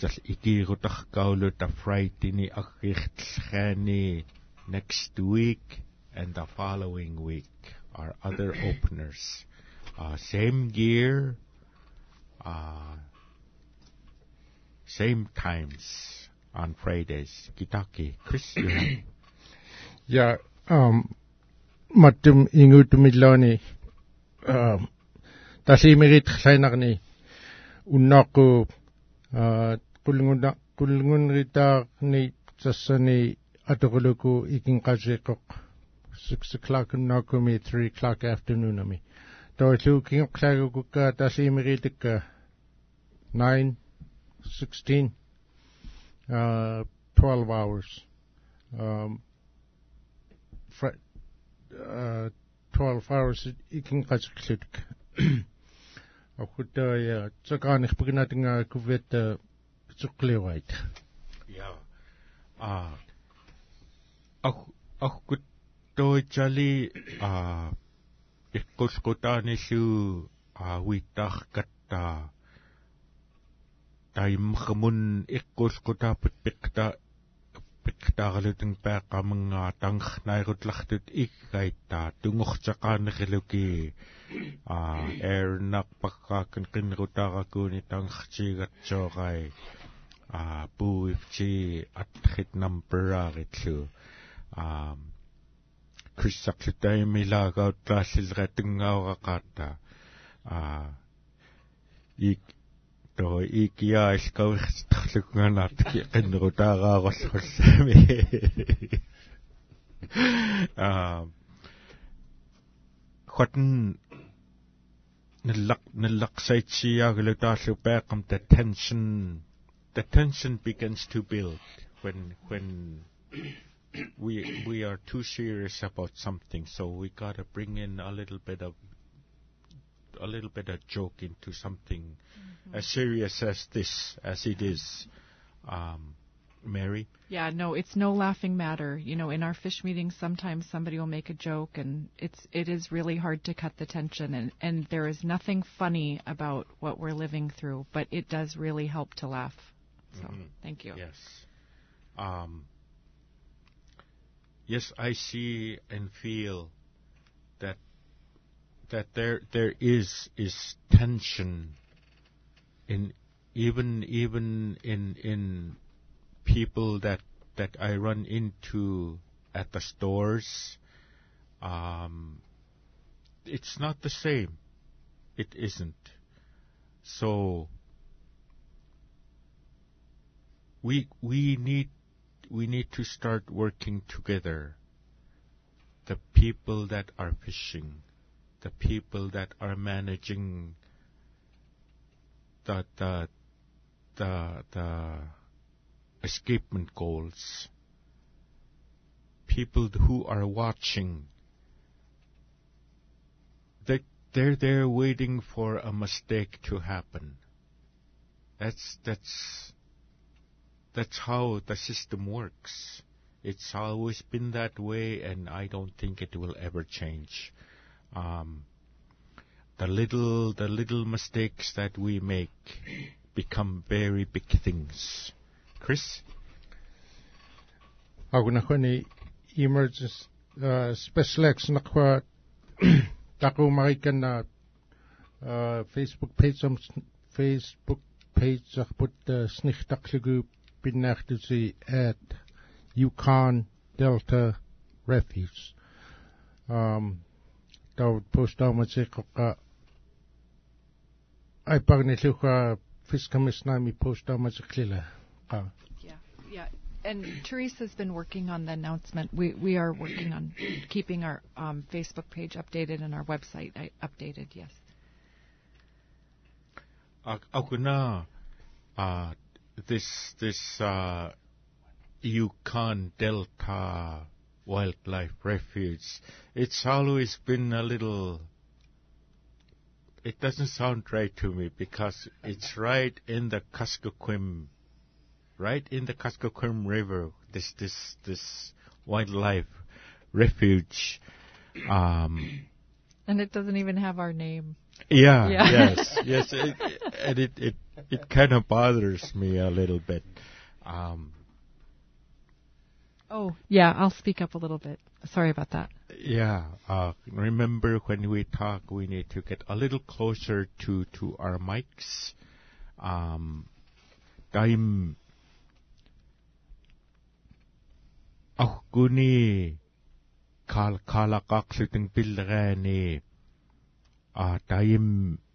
жал икирутаркаулута фрайтини аггиртлхаани next week and the following week are other openers. Uh, same gear, uh, same times on Fridays. Kitaki, Christian. yeah, um, mattum ingutumillani, um, tasimerit sainarni, unnaku, uh, kulngunritaarni tassani атоголоку икинкасеэкок 6 o'clock nokumi 3 o'clock afternoon ami. Тоолуу кингоқлагукка талиимеритакка 9 16 uh 12 hours. Um for, uh 12 hours икинкасеқлутик ахутая цакаанерпигнатингаа кувет цуқлиурайт я а ахгут тоичали а иккулкутааниллу аавиттааркаттаа таимхмун иккулкутаапут пиккта пикктааралутин пааqqамнгаа тангарнаируллартут иггаиттаа тунгортеқаанерилуки а эрнаппаққааккан қиннерутааракууни тангарчигатсоорай а пуифчи атхит нампераариллу аа кыссарлутаимилаагаут тааллилратунгаавақаатаа аа ик тоо икиаал кавихтарлугганаат киннерутаагаарорлуллами аа хотн нэллак нэллаксайтсиаагlu тааллу паақам та tension the tension begins to build when when we we are too serious about something so we got to bring in a little bit of a little bit of joke into something mm-hmm. as serious as this, as it is. Um, Mary? Yeah, no, it's no laughing matter. You know, in our fish meetings, sometimes somebody will make a joke, and it's it is really hard to cut the tension. And and there is nothing funny about what we're living through, but it does really help to laugh. So mm-hmm. thank you. Yes. Um, yes, I see and feel that that there there is is tension in even even in in people that that I run into at the stores. Um, it's not the same. It isn't. So we we need we need to start working together. The people that are fishing the people that are managing the the the, the escapement goals, people who are watching. They they're there waiting for a mistake to happen. That's that's that's how the system works. It's always been that way, and I don't think it will ever change um, the little the little mistakes that we make become very big things. Chris? Agunahuni emerges uh, special action nakwa taku marikan na uh, Facebook page Facebook page put uh, snichtaklugu pinachtusi at Yukon Delta Refuge. Um, tau postaumatseqqa aiparnilluga fiskamisnaami postaumatseqlila qa yeah yeah and Teresa's been working on the announcement. We we are working on keeping our um, Facebook page updated and our website updated. Yes. Akuna, uh, this this uh, Yukon Delta wildlife refuge. It's always been a little. It doesn't sound right to me because it's right in the Kuskokwim, right in the Kuskokwim River. This this this wildlife refuge. Um, and it doesn't even have our name. Yeah. yeah. yes. Yes. It, and it it it kind of bothers me a little bit. Um, Oh, yeah, I'll speak up a little bit. Sorry about that. Yeah, uh, remember when we talk, we need to get a little closer to, to our mics. Um, time ahkuni kal kalaqaqluteng pillereani a taim huanguta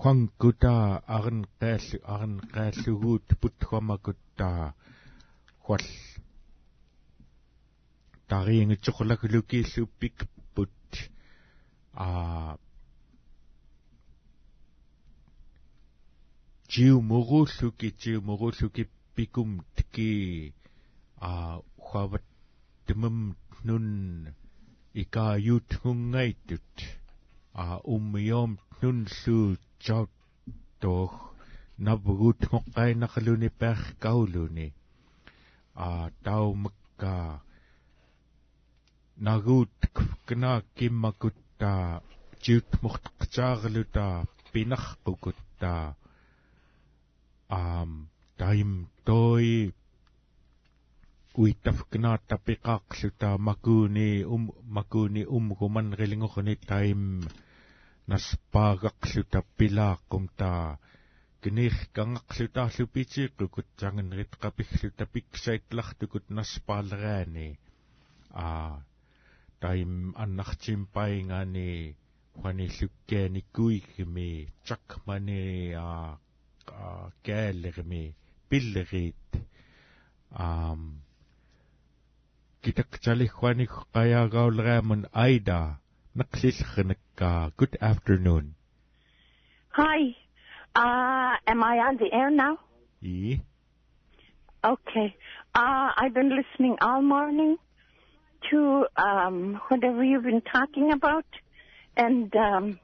хуангута арн qaall арн qaallугуут путхамакутта хуал тариингитсоқулаглукииллууппик пут а. Жиу могууллуки жиу могууллуки пикум тки а хават тмм нун икааюутгунгайтут а уммиом нунлу жаттох навгуутмоққайнақалуни паахкаулуни а таумакка нагут кна киммакутта. Жиутмортаққатаарлута пинарқукутта аам таим той. Уиттафкна тапиқаарлута макууни ум макууни умгуман рилингорни таим наспаагақлута пилааққумтаа гниихкангақлутаарлу питииққукут сангнерит қапиглута пиксаитлартукут наспаалераани аа таим аннартим паингаани ханиллуккааниккуигми чакмани аа кааллерми пиллериит аам китакчалихваник қаяагаулераамун айда. Naklilchnika. Good afternoon. Hi. Uh, am I on the air now? Yeah. Okay. Uh, I've been listening all morning to um, whatever you've been talking about, and um,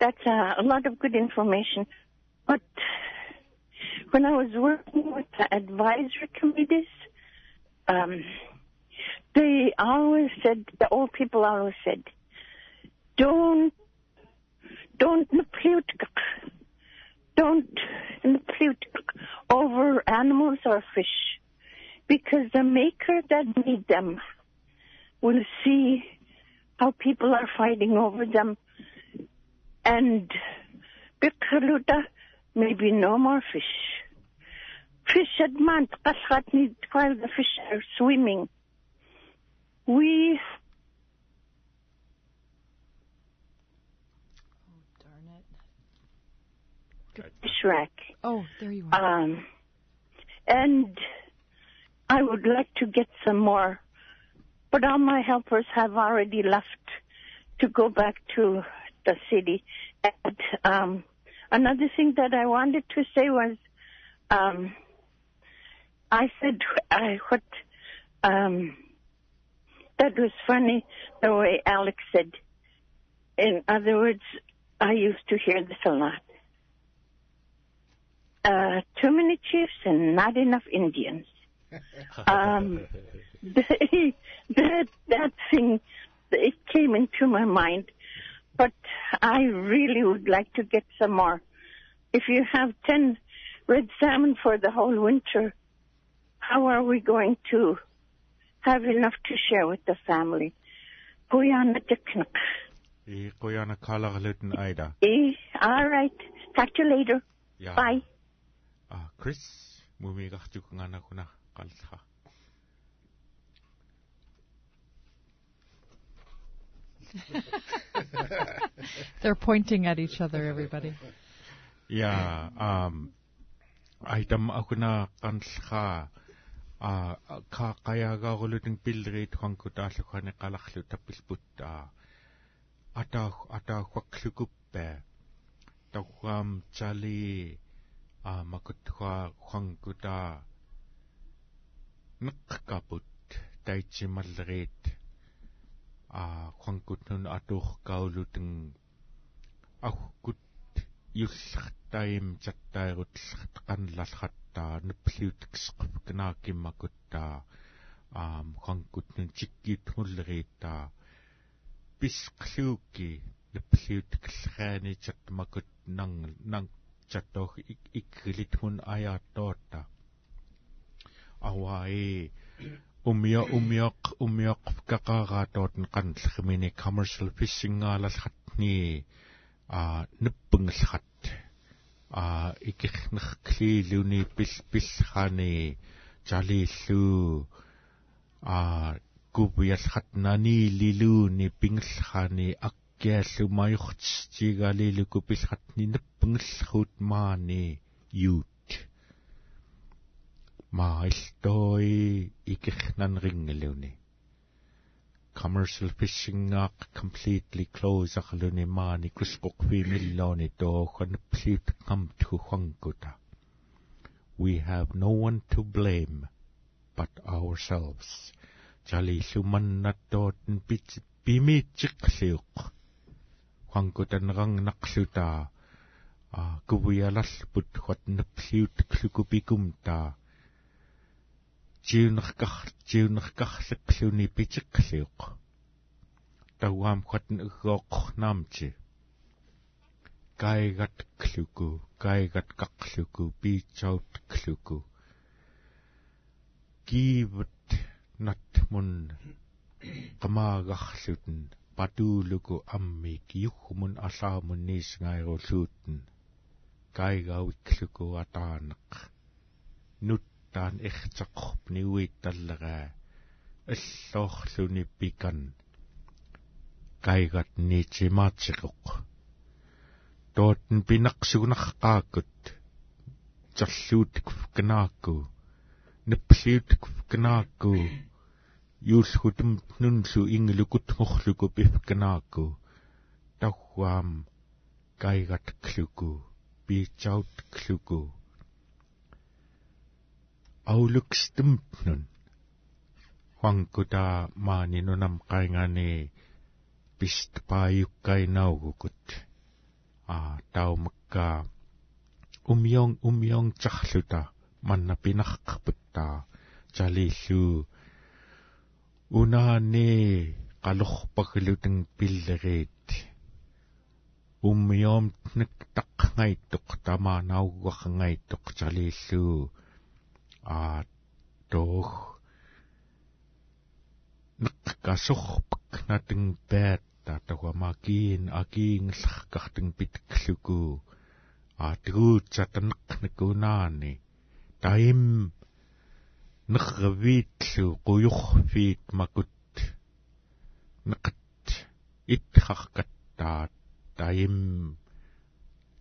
that's uh, a lot of good information. But when I was working with the advisory committees, um, they always said, the old people always said, don't don't nucleate don't nucleate over animals or fish because the maker that made them will see how people are fighting over them. And bikaluta maybe no more fish. Fish at month kasrat need while the fish are swimming. We Shrek. Oh, there you are. Um, and I would like to get some more, but all my helpers have already left to go back to the city. And um, another thing that I wanted to say was, um, I said I, what um, that was funny the way Alex said. In other words, I used to hear this a lot uh, too many chiefs and not enough Indians. um, they, that that thing it came into my mind, but I really would like to get some more. If you have ten red salmon for the whole winter, how are we going to have enough to share with the family? Kuyana tiknak. Kuyana kalagaluten Ida. All right. Talk to you later. Yeah. Bye. а крис мумигартукнганакуна qalha They're pointing at each other everybody. Yeah, um айтам акуна qanlha а ка каягаагуулутин пиллерит ханку тааллухани қаларлу таппилпуттаа атаах атаахваклукуппаа таггам чали aamakuttua uxankutaa meqqkaput taitsimalleriit aa uxankutnun atuurkaulutun агкут юллертаим тертаарутлерт канлалхаттаа нэплиутиксэкъп кнаакиммакуттаа аам хангутнун чиккиутгуллериитаа писқлууки нэплиутиккэллераани тертмакут нанг нанг иккатсартуг иккилитгун аяртуатта аваи уммио уммиоқ уммиоққақаагаатуутен каналлермини commercial fishing-аалалхатни а ниппунгалхат а икернерклиилуни пил пиллхани жалииллу а губиалхат нанилилууни пингалхани ак киаллумаюртсигалилуку пилхатнинаппнгеллхуут маани юут. Маалтой икернанрингалуни commercial fishing up completely close akaluni mani kuspok vi milloni to complete kam tu hangkuta we have no one to blame but ourselves. Jali sumanna to pimit chikliuk qangqutannerangnerlutaa aa kuvialarlput quatnappiuteklukupikum taa jiunerkar jiunerkarleqluni piteqliuq tauam quatn uggoqqornaamti kaigatqluku kaigatqaqluku piitsautqluku kiivat natmun qamaagarlutun patuuluku ammik yuhmun allaamun niisngairuulluutun kaigaawikluku ataaneq nuttaan erteqorp niuiittallaraa аллоорluni pikan kaigat niitimaatiquq tootn pineqsugunarqaakut terluutkuf kanaakku neppliutkuf kanaakku юулхутум нунлу инглукут морлуку пивкнаакку таггуам кайгатклуку пичаутклуку аулукстэмпнун хуанкута маанинунам кайнгани пистпааюккайнаугукут а таумакка умьён умьён чарлута манна пинарқарпуттаа чалииллуу unaani qalorpagluteng pilleriit уммиомтник таққангайтоқ тамаа наугуақангайтоқ чарлииллуу аа тоох нэққасорпак натэн бэт татагамакиин акиингерларкартэн питэкклуку аа тгуутсатанеқнакунаани таим нервиитлу куйорфиит макут неқат итхаркаттаат таим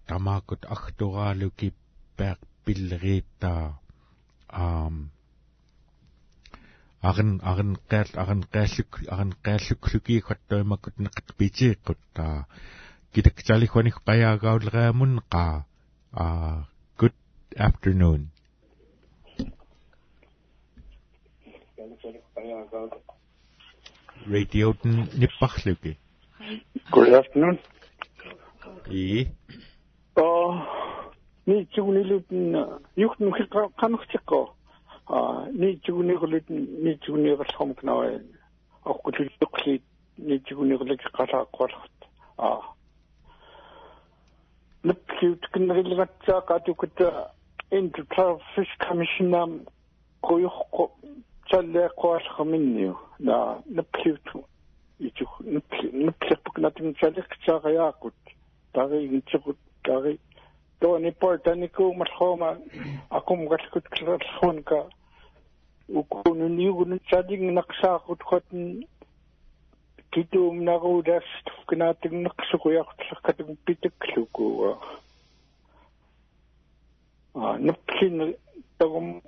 тамаакут ахтураалу киппаақ пиллерииттаа аам арн арн каал арн кааллук арн кааллуклуки хаттаимаккут неқат питииққуттаа китакчалихваних қаяагаулераамуннеқаа аа good afternoon. Radio Nipparluki. Good afternoon. И. О, ни чугнилүтэн юхтэн канахтиққо. А, ни чугнигүлүтэн ни чугнигэрсхом кнаа. Аққулүлүқли ни чугнигүлэки қалааққуалхат. А. Ниппиутгэнэрилгатсаа катукута Intertraffic Commission-ам гуйхқо таллеэккуалхаминниу наа нэплиут ичук нэплип натин чалексаариаакут таригитсекут тари тони портаникуумалхома акумгалкут клерлхунка укунуниугун чалингнақсаақут хотн китуумнарулаас тукнаатигнеқсукуяқтлеркатук питакклукууа а нэплин тагум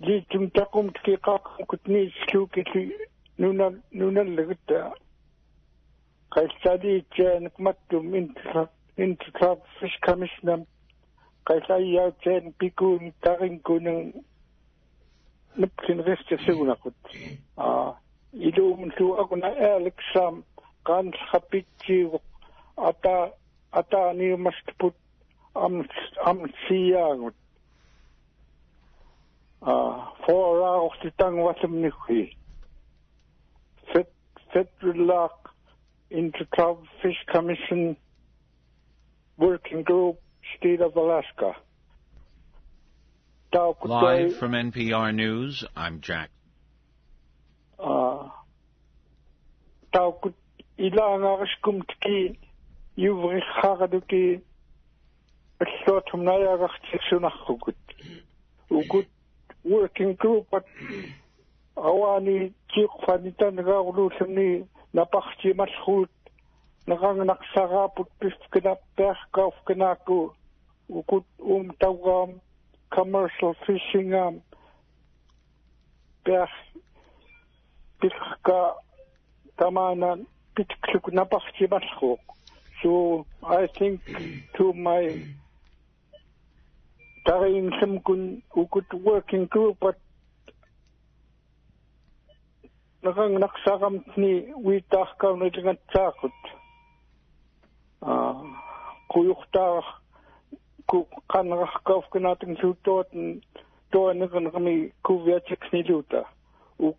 liitum taqum tiqaqkutni sluukilli nunal nunallegutta qaillali itjaanikmattum intisar intisar fish commissioner qaillaiyautjaan pikuun tarinkunang nupkin ristissugunaqut aa iluumun luu akuna aaleksaam qaanlxapitjiigu ata ataaniumastput am am siyaagut Uh, fora o te tangwatam ni hui. Fet, into Intertribal Fish Commission Working Group, State of Alaska. Live from NPR News, I'm Jack. Uh, Tiki yuvri khagaduki. Ukut working group at awani chiqfanita nagaqululuni napartimalluut naqangnaqsaraaput pifkinappiarkauf kinaaku ukut um tawgaam commercial fishing um, am piar pifka tamana pitkluk napartimalluuq so i think to my тариинлэм кун укут working group at нэрэн нарсарамтни уитааркаунилингатсаакут а куюртаар ку каннераркауфканаатин луутуатэн туанернерми кувиатикснилуута ук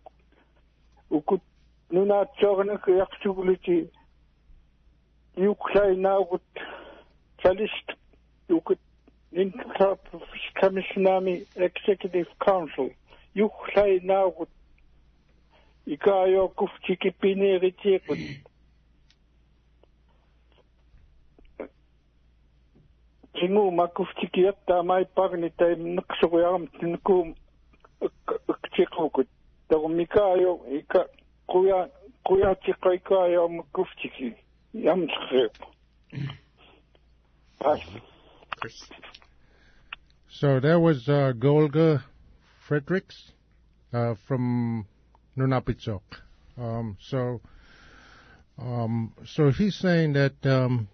укут нунаатсоорнак ярсугулути юклайнаагут талист укут интерпрофессиональный executive council. Юхлай наагут икаайокуфтики пинеритиикут тингу макуфтикиат таамаиппарни таимнеқсуриарам тинкуум актиқукут тагумикаайо ика куя куятиқайкаайо макуфтики ямсхэ Thank you. So there was uh, Golga Fredericks uh, from Nunapitchuk. Um, so, um, so he's saying that um,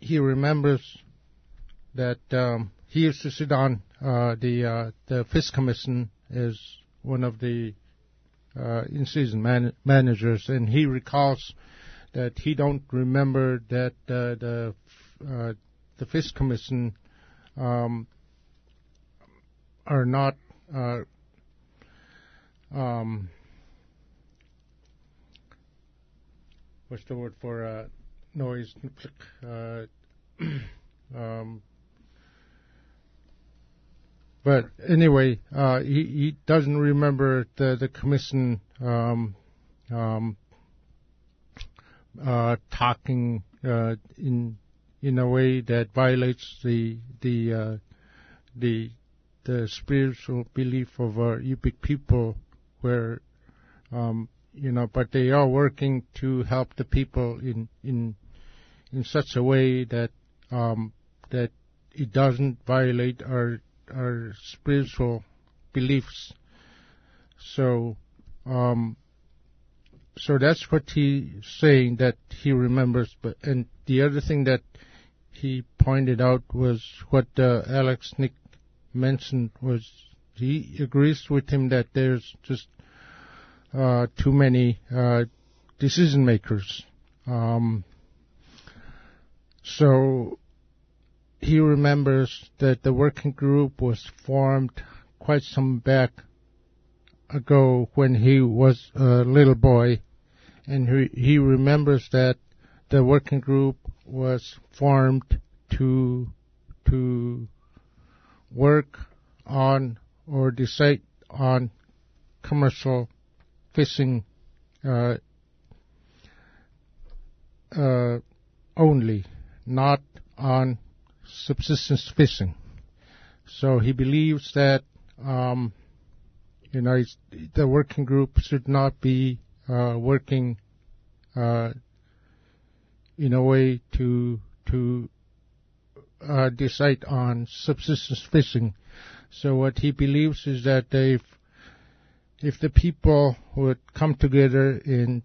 he remembers that um, he used to sit on uh, the uh, the Fish Commission as one of the uh, in-season man- managers, and he recalls that he don't remember that uh, the the Fish Commission um, are not uh, um, what's the word for uh, noise? Uh, um, but anyway, uh, he, he doesn't remember the the commission um, um, uh, talking uh, in in a way that violates the the uh, the the spiritual belief of our Yupik people, where um, you know, but they are working to help the people in in in such a way that um, that it doesn't violate our our spiritual beliefs. So, um, so that's what he's saying that he remembers. But and the other thing that he pointed out was what uh, Alex Nick mentioned was he agrees with him that there's just uh, too many uh, decision makers. Um, so he remembers that the working group was formed quite some back ago when he was a little boy, and he, he remembers that the working group was formed to to work on or decide on commercial fishing uh, uh, only, not on subsistence fishing. So he believes that um, you know the working group should not be uh, working uh, in a way to to uh, decide on subsistence fishing. So what he believes is that if if the people would come together and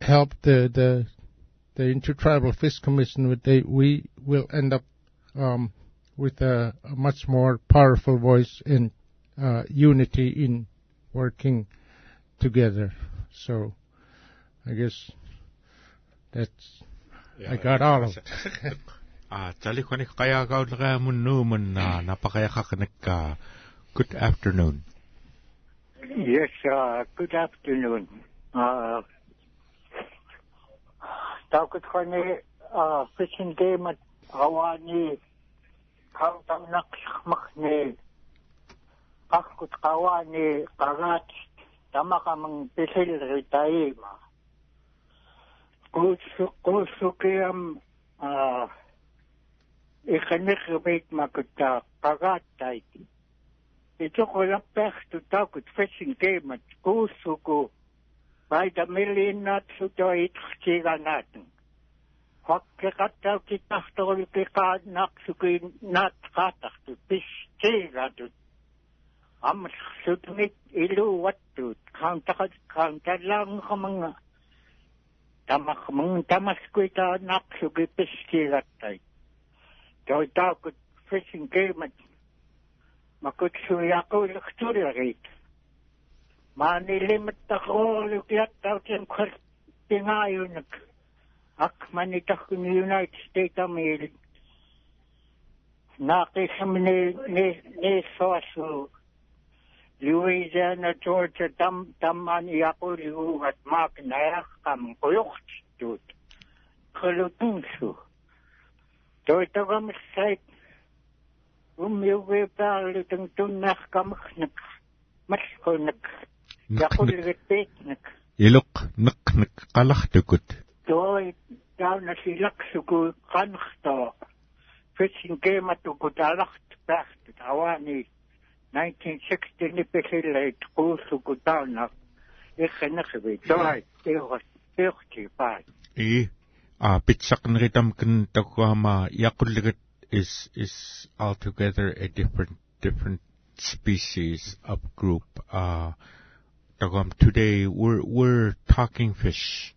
help the the the intertribal fish commission, would they we will end up um, with a, a, much more powerful voice and uh, unity in working together. So I guess that's I got all of it. А талихоник qayaaqauleriamun nuumanna napaqayaqaqnakka. Good afternoon. Yes, uh, good afternoon. Uh, Таукатхони а фишингеймат авани хавтамнақсхмахни аққут қавани қагаат тамақамын писилритаима кусу кусукиам а uh, ихэнэрвэт макутаа пагааттайт итоқолаппаарту таакут фэшин геймат кууссуку байда миллииннаатсу тоитхтиганаат хаккеқаттау киттарторули пеқааннаақсукуин наатқаатарту пистиигатут аммалсутмит илууаттуут каантақат каанталлаангқаманга тамақмун тамаскуитааннаақсуки пистиигаттайт таутаак фишинг геймэт макутсуяакуулэртулерит маанилиматтарруорлукиаттаутиан квал пингааюнак акманитаркун юнайтед стейт амиил наақисмни не не соасу Луизиана Джорджа там тамман яқулигуугат маак наяққам қуйортиттуут қылутунсух тойтагамсайт уммиувэ паарлутэн туннаркамахнак малхунак якулгэттэкнак илук нэкнэк галахтукут той таана силаксуку канхто фитсин гэматукут алахт пахт аваани 1960 ни пэхиллэт куулсуку таана ихэнэхви той тэхот тэхти пай и tauna ikhenaqvi toi iuqat iuqtipaat i a pitsaqneritam kan is is altogether a different different species of group. Uh today we're we're talking fish.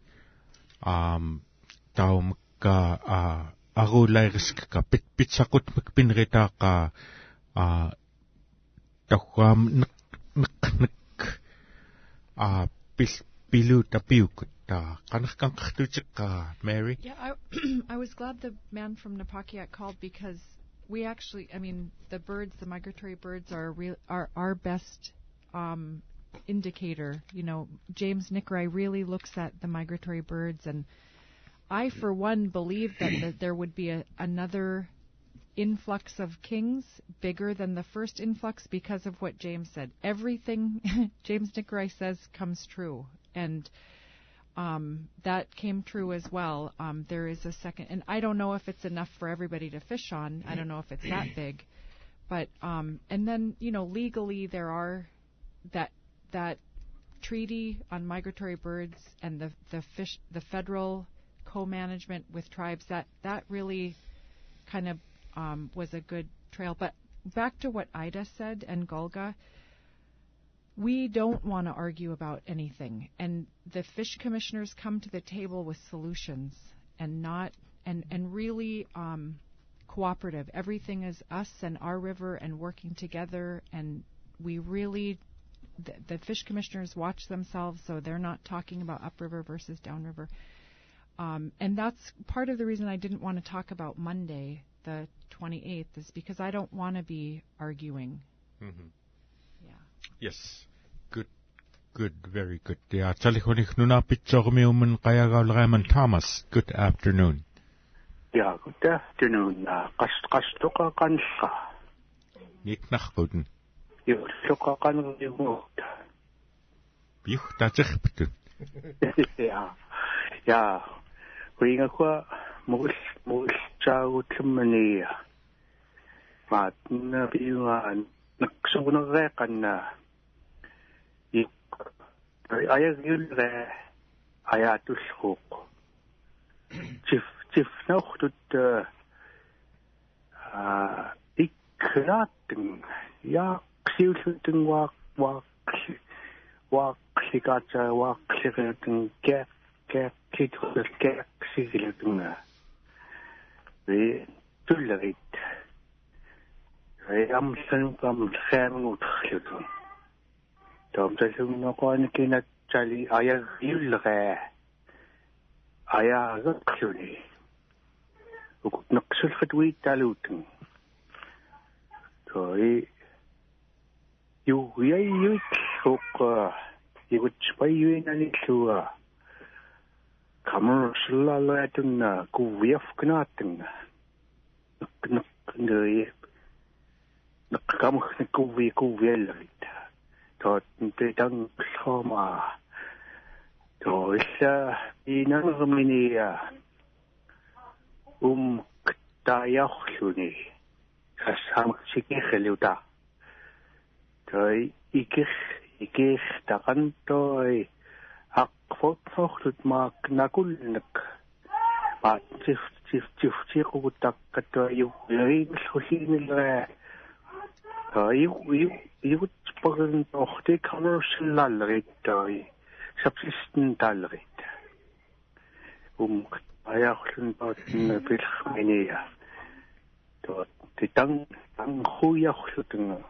Um taum ka uh agulairis ka. Pit pitsakut makpinrita ka. Uh tagum nek nek nek uh pil pilu tapiukut Mary? Yeah, I, I was glad the man from Napakiak called because we actually, I mean, the birds, the migratory birds, are real, are our best um, indicator. You know, James Nickerai really looks at the migratory birds, and I, for one, believe that, there would be a, another influx of kings bigger than the first influx because of what James said. Everything James Nickerai says comes true, and um, that came true as well. Um, there is a second, and I don't know if it's enough for everybody to fish on. I don't know if it's that big, but um, and then you know legally there are that that treaty on migratory birds and the the fish the federal co-management with tribes that that really kind of um, was a good trail. But back to what Ida said and Golga we don't want to argue about anything. And the fish commissioners come to the table with solutions and not and and really um, cooperative. Everything is us and our river and working together. And we really the, the fish commissioners watch themselves so they're not talking about upriver versus downriver. Um, and that's part of the reason I didn't want to talk about Monday the 28th is because I don't want to be arguing. Mm-hmm. Yes. Good, very good. Ja, telefonik nuna pitsormi umen qajagaulereman Thomas. Good afternoon. Ja, good afternoon. Qast qastuqa qanqa. Nitnarquten. Jo, suqa qanriugut. Biu taterptu. Ja. Ja. Kuingaqua mul mul tsaagutlummani. Maatna biugaan naksugunerreeqannaa аягюлре аятулхууq чиф чиф нохтут а иккнааттин яақсиуллутин ваақ ваақли ваақликаатсаа ваақлириутин каа каа китхул каақсигилутинга ви туллерит ри амсан пам хэмгүүтэрлутин таамсалунгоқуаникинат тали аягиуллераа аяагерлүни укутнеқсулфат уиттаалуутун той юуяйюит хоққа игутспайюиналиллуа камерсиллаалаатунна кувиафкнааттунна нэккнеқ нэи нэккамх нэккуви кувиаллерит тооттэ тангуллхома тоилла инангэрминия ум таярлүни кассамаксикерлута той икер икер тарантой ақфотсорлут маак накулнак патсиф тиф тиф тикугутаккатуа юуингл хулиинэлраа ийг ийг ийгт багын орти коммершиллаллериттай сабсистен таллерит ум аяарлун баатна пилхминия то титан ан хуярлутэн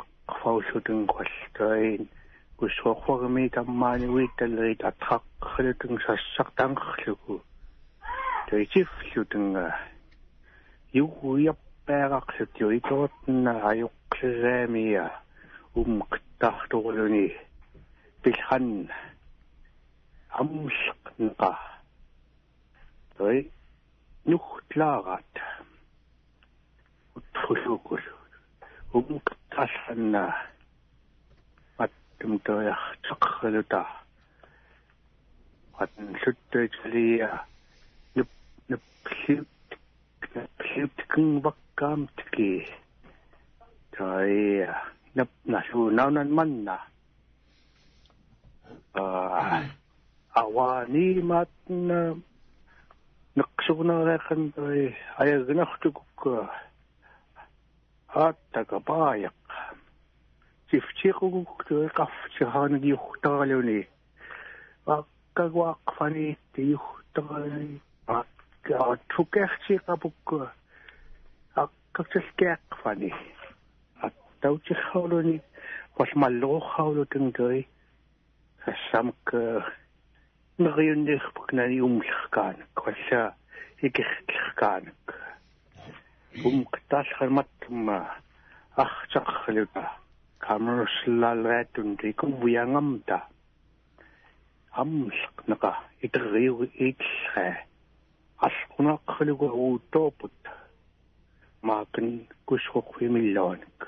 ақфауллутэн кваллтаин кусоорфарми таммаанивит таллерит атхаққалутэн сассартанқарлуку то итифлутэн юуяп пеэрақсут юиторутна аюққлераамия уммаққтартурлуни пилхан аммсқнқа той нухтлаагаат уттрулуукул уммаққтаалханна аттум тояхтеққалута аттун суттуитсалия нуп нуп клип клип кэнбак камтки тай нап нашу наунан манна а авани матна нэксугнарахан тай аягнахтукукка ааттака пааяк сифтигугуктуэ кафтихаанги юхтагалуни аккагуаақфани тиюхтагали акка тукерти капукка qaqsalkiaqqfani attautilhawluni qalmalluqurxawlutungtui sassamak neriunnerpuknani umllerkaanak qalla ikirkirkaanak ум qittaallharmattumma арчаққалута камерсиллаалгаатун тикуввиангамта аммлеқ неқа итерриуги ииллхаа аллқунаққалуга уутторпут maakin kusruk himilloonik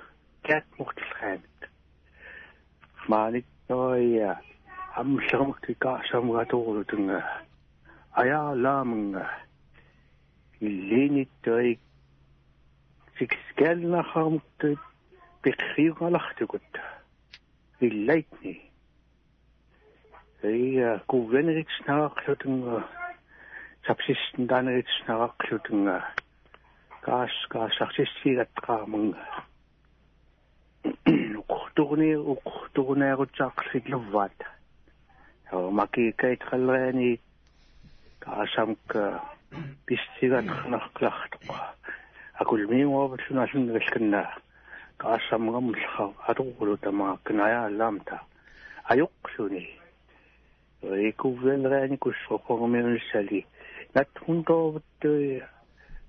kaat muqtilqaamik maanik noya amllermak tikaasamugatuurutunga ajaalaamunga illiinittuik sikskaalnaqarmuktuit piqriuqalartukut illaitni ия кувенерикснаагарлутунга сапсистентаанерикснаагарлутунга каас каасартиссигаттааманга уқхтугни уқхтугнаагутсаақсиллувvaat макиикайтхаллериани каасамк писсиганернарклартоққа акулмиуаваллунааллунна галканнаа каасамгаммуллахаа атуқулу тамаақкинааяаллаамта ажоққлуни икуввенреани куссоқормиунссали натхунтооваттуи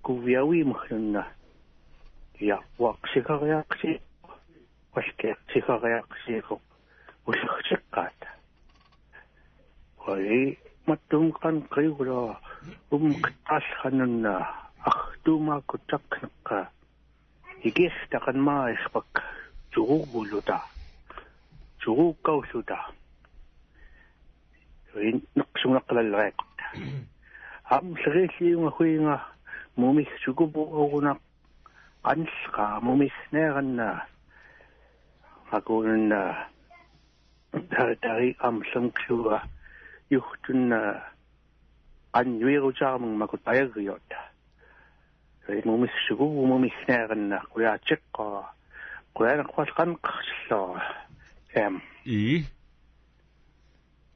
kuviawi mhlunna ya waqsikariaqsi qalkeertikariaqsiiqo ullagsiqqaata oi mattum qan qiulaa um qittaallhanunna ахтума кутаккнеққа игис тақанмаарисқак чугугулута. Чугуккауллута ин неқсунаққалаллериаққта ам сэрилиунга хуинга мумих сукупуугуна qanllqa mumihneeranna akuunna tari amlumkluga yuhtunna qanjuirusaarmung makut ayagriot mumisugu mumihneeranna qulaatiqqa qulaanaqvalqanqarsilluara em i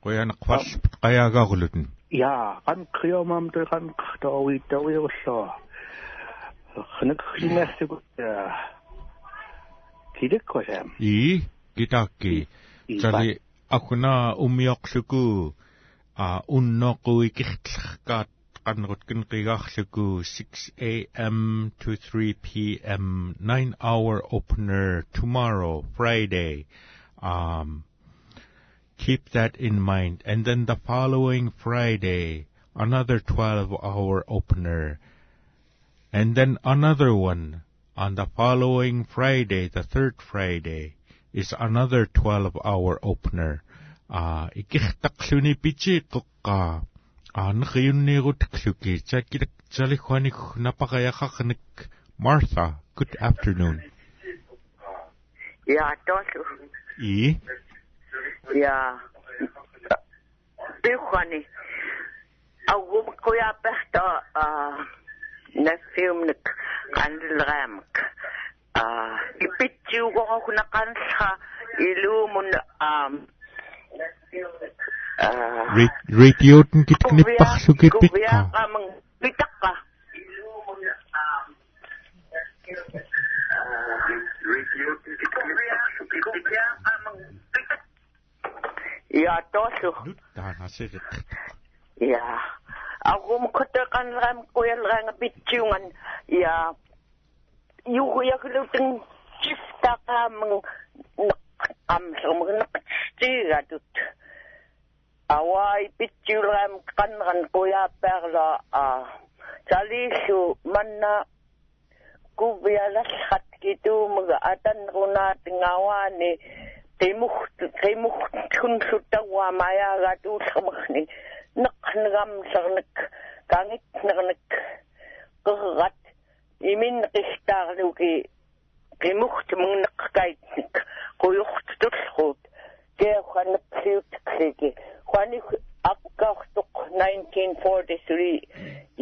qoyanaqval qayagaqulutun Ja, han kriger mig om det, han står i dag i Oslo. Han er kriger sig ud af Tidekosam. I, gidakki. Tali, akuna umioksuku, a unnoku ikihtlakkat qanrutkin qigaarluku 6am to 3pm 9 hour opener tomorrow friday um keep that in mind and then the following Friday another 12 hour opener and then another one on the following Friday, the third Friday, is another 12 hour opener. Ah, ikirtaqluni pichiqqa. Ah, nakayunnirutakluki. Chakidak chalikhwanik napakayakaknik. Martha, good afternoon. Ja, tosu. I? ja pyhani agum koja pehta nässiumnik kandelraamk ipitjuugorokna kanlha iluumun Rate yun kitknip paksuki pikka. Kubiya kamang pitakka. Ja, doch. Da hast du recht. Ja. Warum konnte ich an einem Kohl rein beziehungen? Ja. Ich habe nur den Stift da am am Sommer noch stehen dort. Aber ich beziehe perla. Sali so manna kubialas hat gitu mga atan runa tingawani. qimuk qimuk tunlutawa mayaga tuullermarni neqqnegamlernek kangitnernek qerrat imin qiltaarluki qimuk tmunneqqkaitnik quyurtutullruut geoxanappiutkliki qani akkaartuq 1943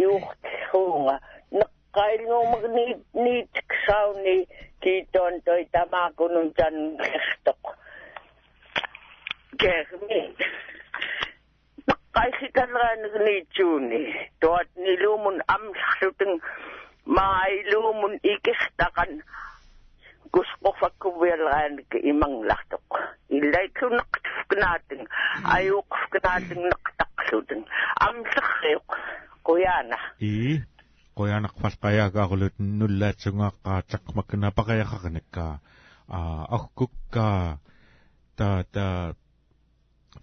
yuurtluunga neqqailguumagni niitk sauni kiitoon toi tamaakunun tannertoq гэрми qaixikanraanigniitsuuni tuat niluumun amllarlutun maailuumun ikirtaqan кусқорфаккувиалерааник имангилартоқ иллаиккунеқтфкнаатин аюуқфкнаатиннеқтаққлутин амлерриоқ қуяана ии қуяанерфалқаяагаарулутин нуллаатсугааққаа тақмаккнапақаяқарниккаа аа аркуккаа та та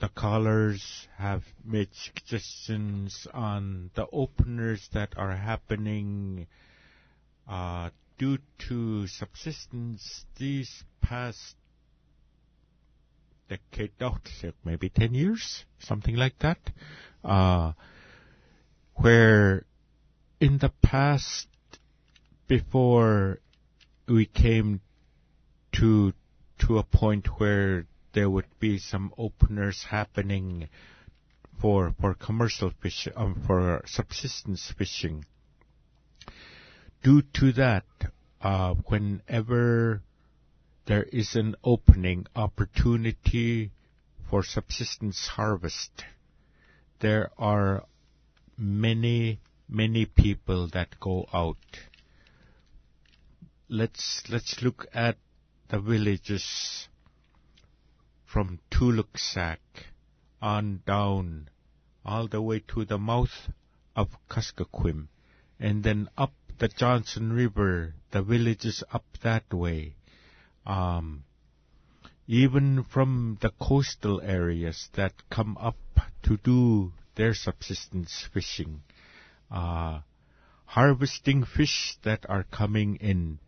the callers have made suggestions on the openers that are happening uh, due to subsistence these past decade, oh, maybe 10 years, something like that, uh, where in the past, before we came to to a point where there would be some openers happening for for commercial fish um, for subsistence fishing. Due to that, uh, whenever there is an opening opportunity for subsistence harvest, there are many many people that go out. Let's let's look at the villages from Tuluksak on down all the way to the mouth of Kuskokwim and then up the Johnson River, the villages up that way. Um, even from the coastal areas that come up to do their subsistence fishing uh, harvesting fish that are coming in.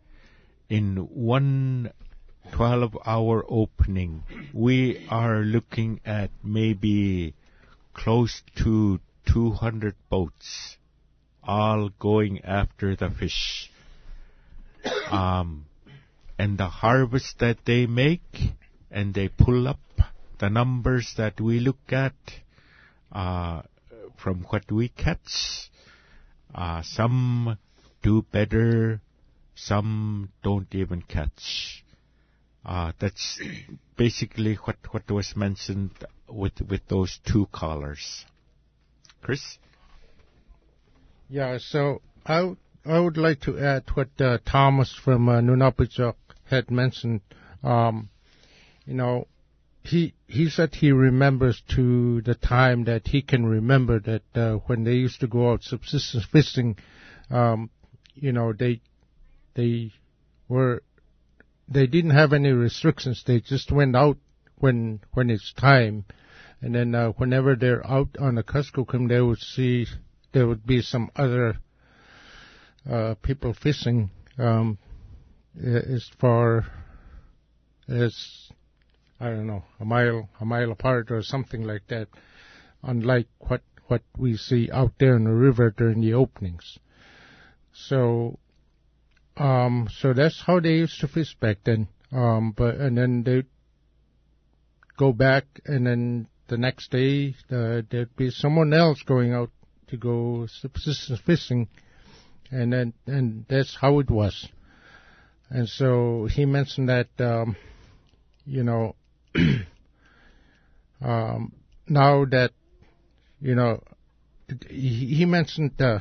In one 12 hour opening, we are looking at maybe close to 200 boats all going after the fish. Um, and the harvest that they make and they pull up the numbers that we look at uh, from what we catch uh, some do better, some don't even catch. Uh, that's basically what, what was mentioned with, with those two callers. Chris? Yeah, so I, I would like to add what uh, Thomas from uh, had mentioned. Um, you know, he he said he remembers to the time that he can remember that uh, when they used to go out subsistence fishing, um, you know they they were they didn't have any restrictions. They just went out when when it's time, and then uh, whenever they're out on the Kuskokwim, they would see there would be some other uh, people fishing um, as far as I don't know, a mile, a mile apart or something like that, unlike what, what we see out there in the river during the openings. So, um, so that's how they used to fish back then. Um, but and then they go back, and then the next day there'd be someone else going out to go subsistence fishing, and then and that's how it was. And so he mentioned that, um, you know, um, now that, you know, he, he mentioned, uh,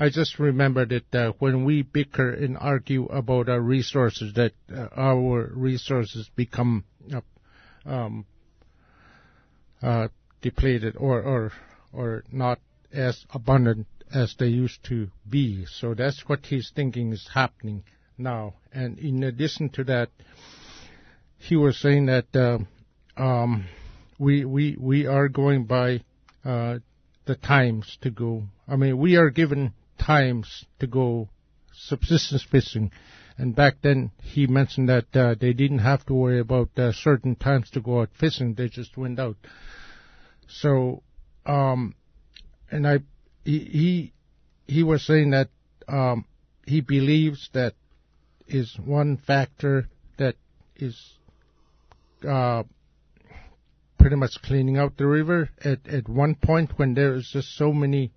I just remembered that uh, when we bicker and argue about our resources, that uh, our resources become uh, um, uh, depleted or, or or not as abundant as they used to be. So that's what he's thinking is happening now. And in addition to that, he was saying that uh, um, we we we are going by uh, the times to go. I mean, we are given times to go subsistence fishing. And back then, he mentioned that uh, they didn't have to worry about uh, certain times to go out fishing; they just went out. So, um, and I, he, he, was saying that um, he believes that is one factor that is uh, pretty much cleaning out the river. At at one point, when there is just so many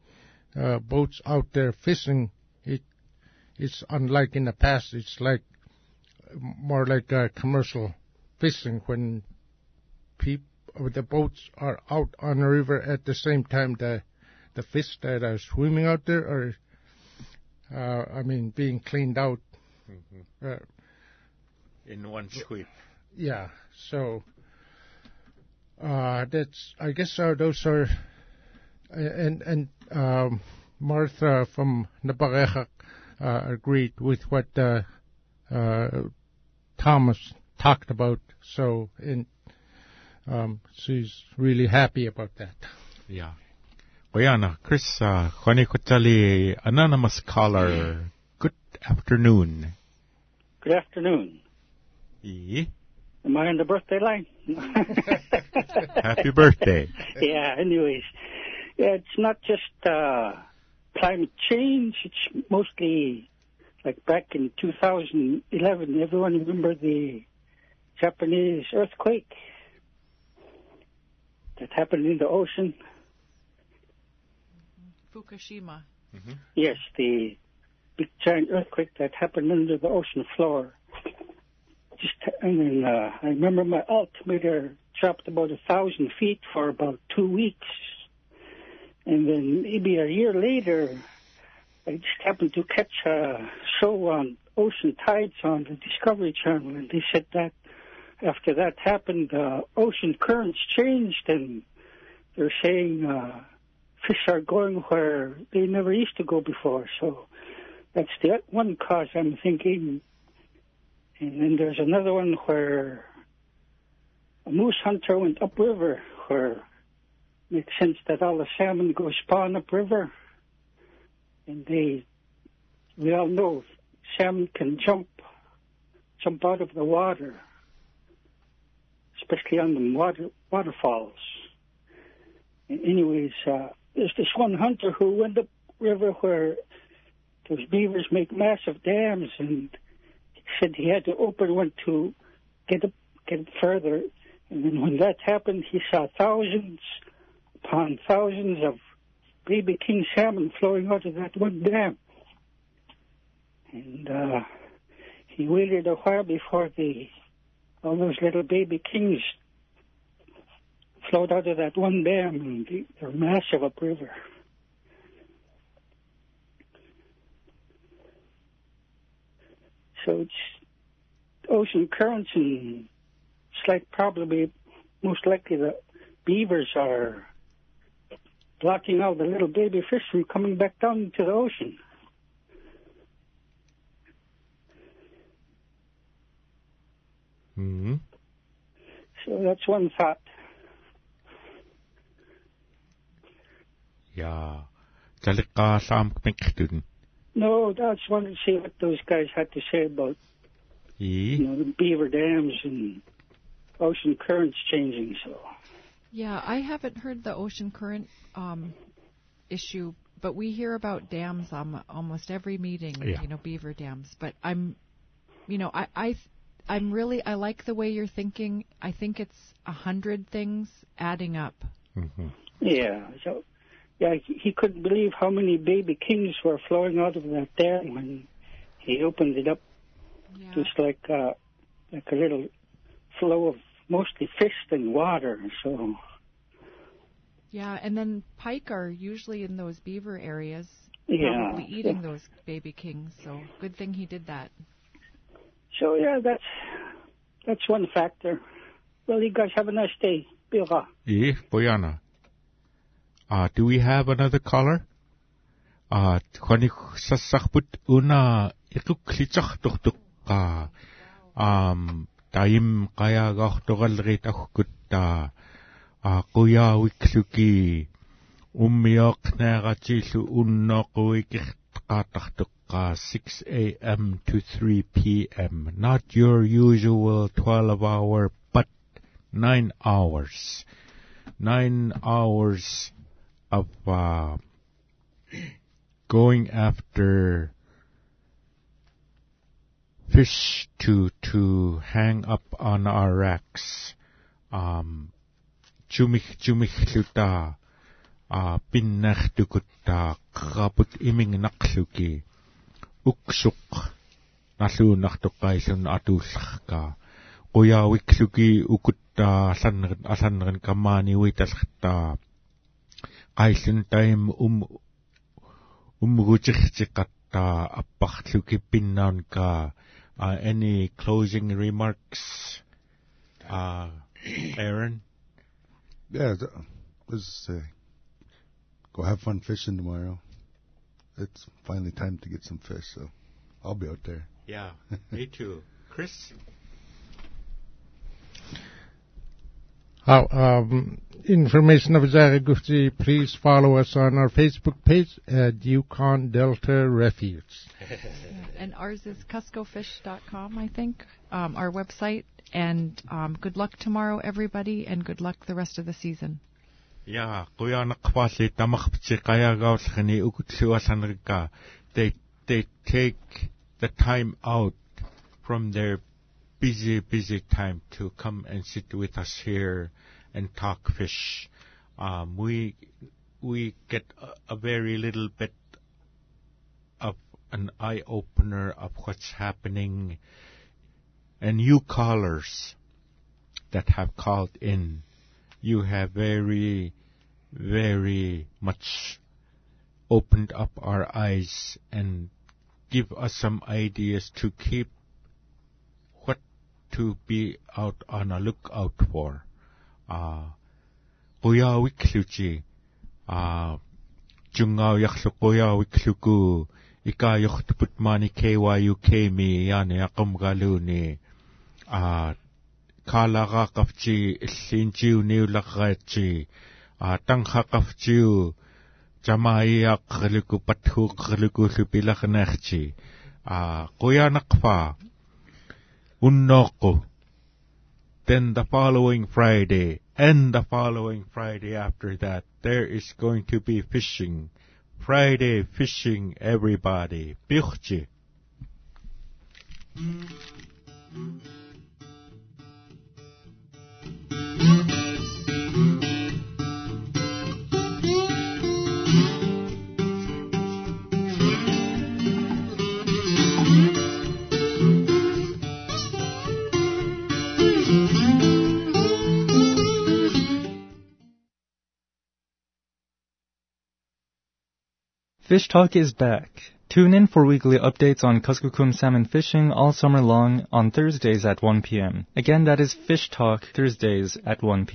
uh, boats out there fishing, it it's unlike in the past. It's like more like uh, commercial fishing when people the boats are out on the river at the same time the the fish that are swimming out there are uh, I mean being cleaned out mm-hmm. uh, in one sweep. Yeah, so uh, that's I guess uh, those are and and um, Martha from Napareja uh, agreed with what uh, Thomas talked about. So in um, she's really happy about that. Yeah. Oyana, Chris, uh, Kotali, anonymous caller. Good afternoon. Good afternoon. Yeah. Am I on the birthday line? Happy birthday. yeah, anyways. Yeah, it's not just uh, climate change, it's mostly like back in 2011, everyone remember the Japanese earthquake that happened in the ocean. Fukushima. Mm-hmm. Yes, the big giant earthquake that happened under the ocean floor. Just and then uh, I remember my altimeter dropped about a thousand feet for about two weeks, and then maybe a year later, I just happened to catch a show on ocean tides on the Discovery Channel, and they said that after that happened, uh, ocean currents changed, and they're saying uh, fish are going where they never used to go before. So that's the one cause I'm thinking. And then there's another one where a moose hunter went upriver, where makes sense that all the salmon go spawn upriver. And they, we all know salmon can jump, jump out of the water especially on the water, waterfalls. And anyways, uh, there's this one hunter who went up river where those beavers make massive dams, and he said he had to open one to get up, get further. And then when that happened, he saw thousands upon thousands of baby king salmon flowing out of that one dam. And uh, he waited a while before the all those little baby kings flowed out of that one dam, and they're massive upriver. So it's ocean currents, and it's like probably most likely the beavers are blocking out the little baby fish from coming back down into the ocean. Mm-hmm. So that's one thought. Yeah. No, I just wanted to see what those guys had to say about you know, the beaver dams and ocean currents changing. So. Yeah, I haven't heard the ocean current um, issue, but we hear about dams on almost every meeting. Yeah. You know, beaver dams. But I'm, you know, I I I'm really I like the way you're thinking. I think it's a hundred things adding up. Mm-hmm. Yeah. So, yeah, he, he couldn't believe how many baby kings were flowing out of that dam when he opened it up. Yeah. Just like uh, like a little flow of mostly fish and water. So. Yeah, and then pike are usually in those beaver areas, Yeah. probably eating those baby kings. So good thing he did that. So yeah, that's that's one factor. Well, you guys have a nice day. Bill. Eh, Boyana. Uh, do we have another caller? Uh, kwani sasakput una ikuklitsach tuktuk ka. Um, kuya wikluki. Ummiok nagachilu unnokuikik qatartuqqa 6 a.m. to 3 p.m. Not your usual 12 hour, but 9 hours. 9 hours of uh, going after fish to to hang up on our racks. Um chumich chumichlluta а пиннартукуттаа крапут имингнарлуки уксук налуунартоққаиллун атуулларкаа қуяавиклуки укуттаа алланнерин алланнерин каммааниуи талхтаа qaillun taim um umgutirtiqattaa apparluki pinnaanka any closing remarks uh, Aaron Yeah, let's say, go have fun fishing tomorrow. It's finally time to get some fish, so I'll be out there. Yeah, me too. Chris? How, um, information of Zaragufti, please follow us on our Facebook page at Yukon Delta Refuge. And ours is cuscofish.com, I think, um, our website. And um, good luck tomorrow, everybody, and good luck the rest of the season. Ja, kuya nakpali tamakpchi kaya gawlkhani ukutluasanrika. They they take the time out from their busy busy time to come and sit with us here and talk fish. Um, we we get a, a very little bit of an eye opener of what's happening and you callers that have called in, you have very, very much opened up our eyes and give us some ideas to keep to be out on a lookout for. а гуяавиклүчи а жунгауярлу гуяавиклүку икаайортпут маани KYUK ми яани акъумгалууни а каалагаақарчи иллиинчиуниулерраатчи а танхақарчиу жамааиааққарлуку патхуққарлукууллу пилернаарчи а гуяанақфа unnoqu. Then the following Friday and the following Friday after that there is going to be fishing. Friday fishing everybody. Bichchi. Fish Talk is back. Tune in for weekly updates on Kuskokwim salmon fishing all summer long on Thursdays at 1 p.m. Again, that is Fish Talk Thursdays at 1 p.m.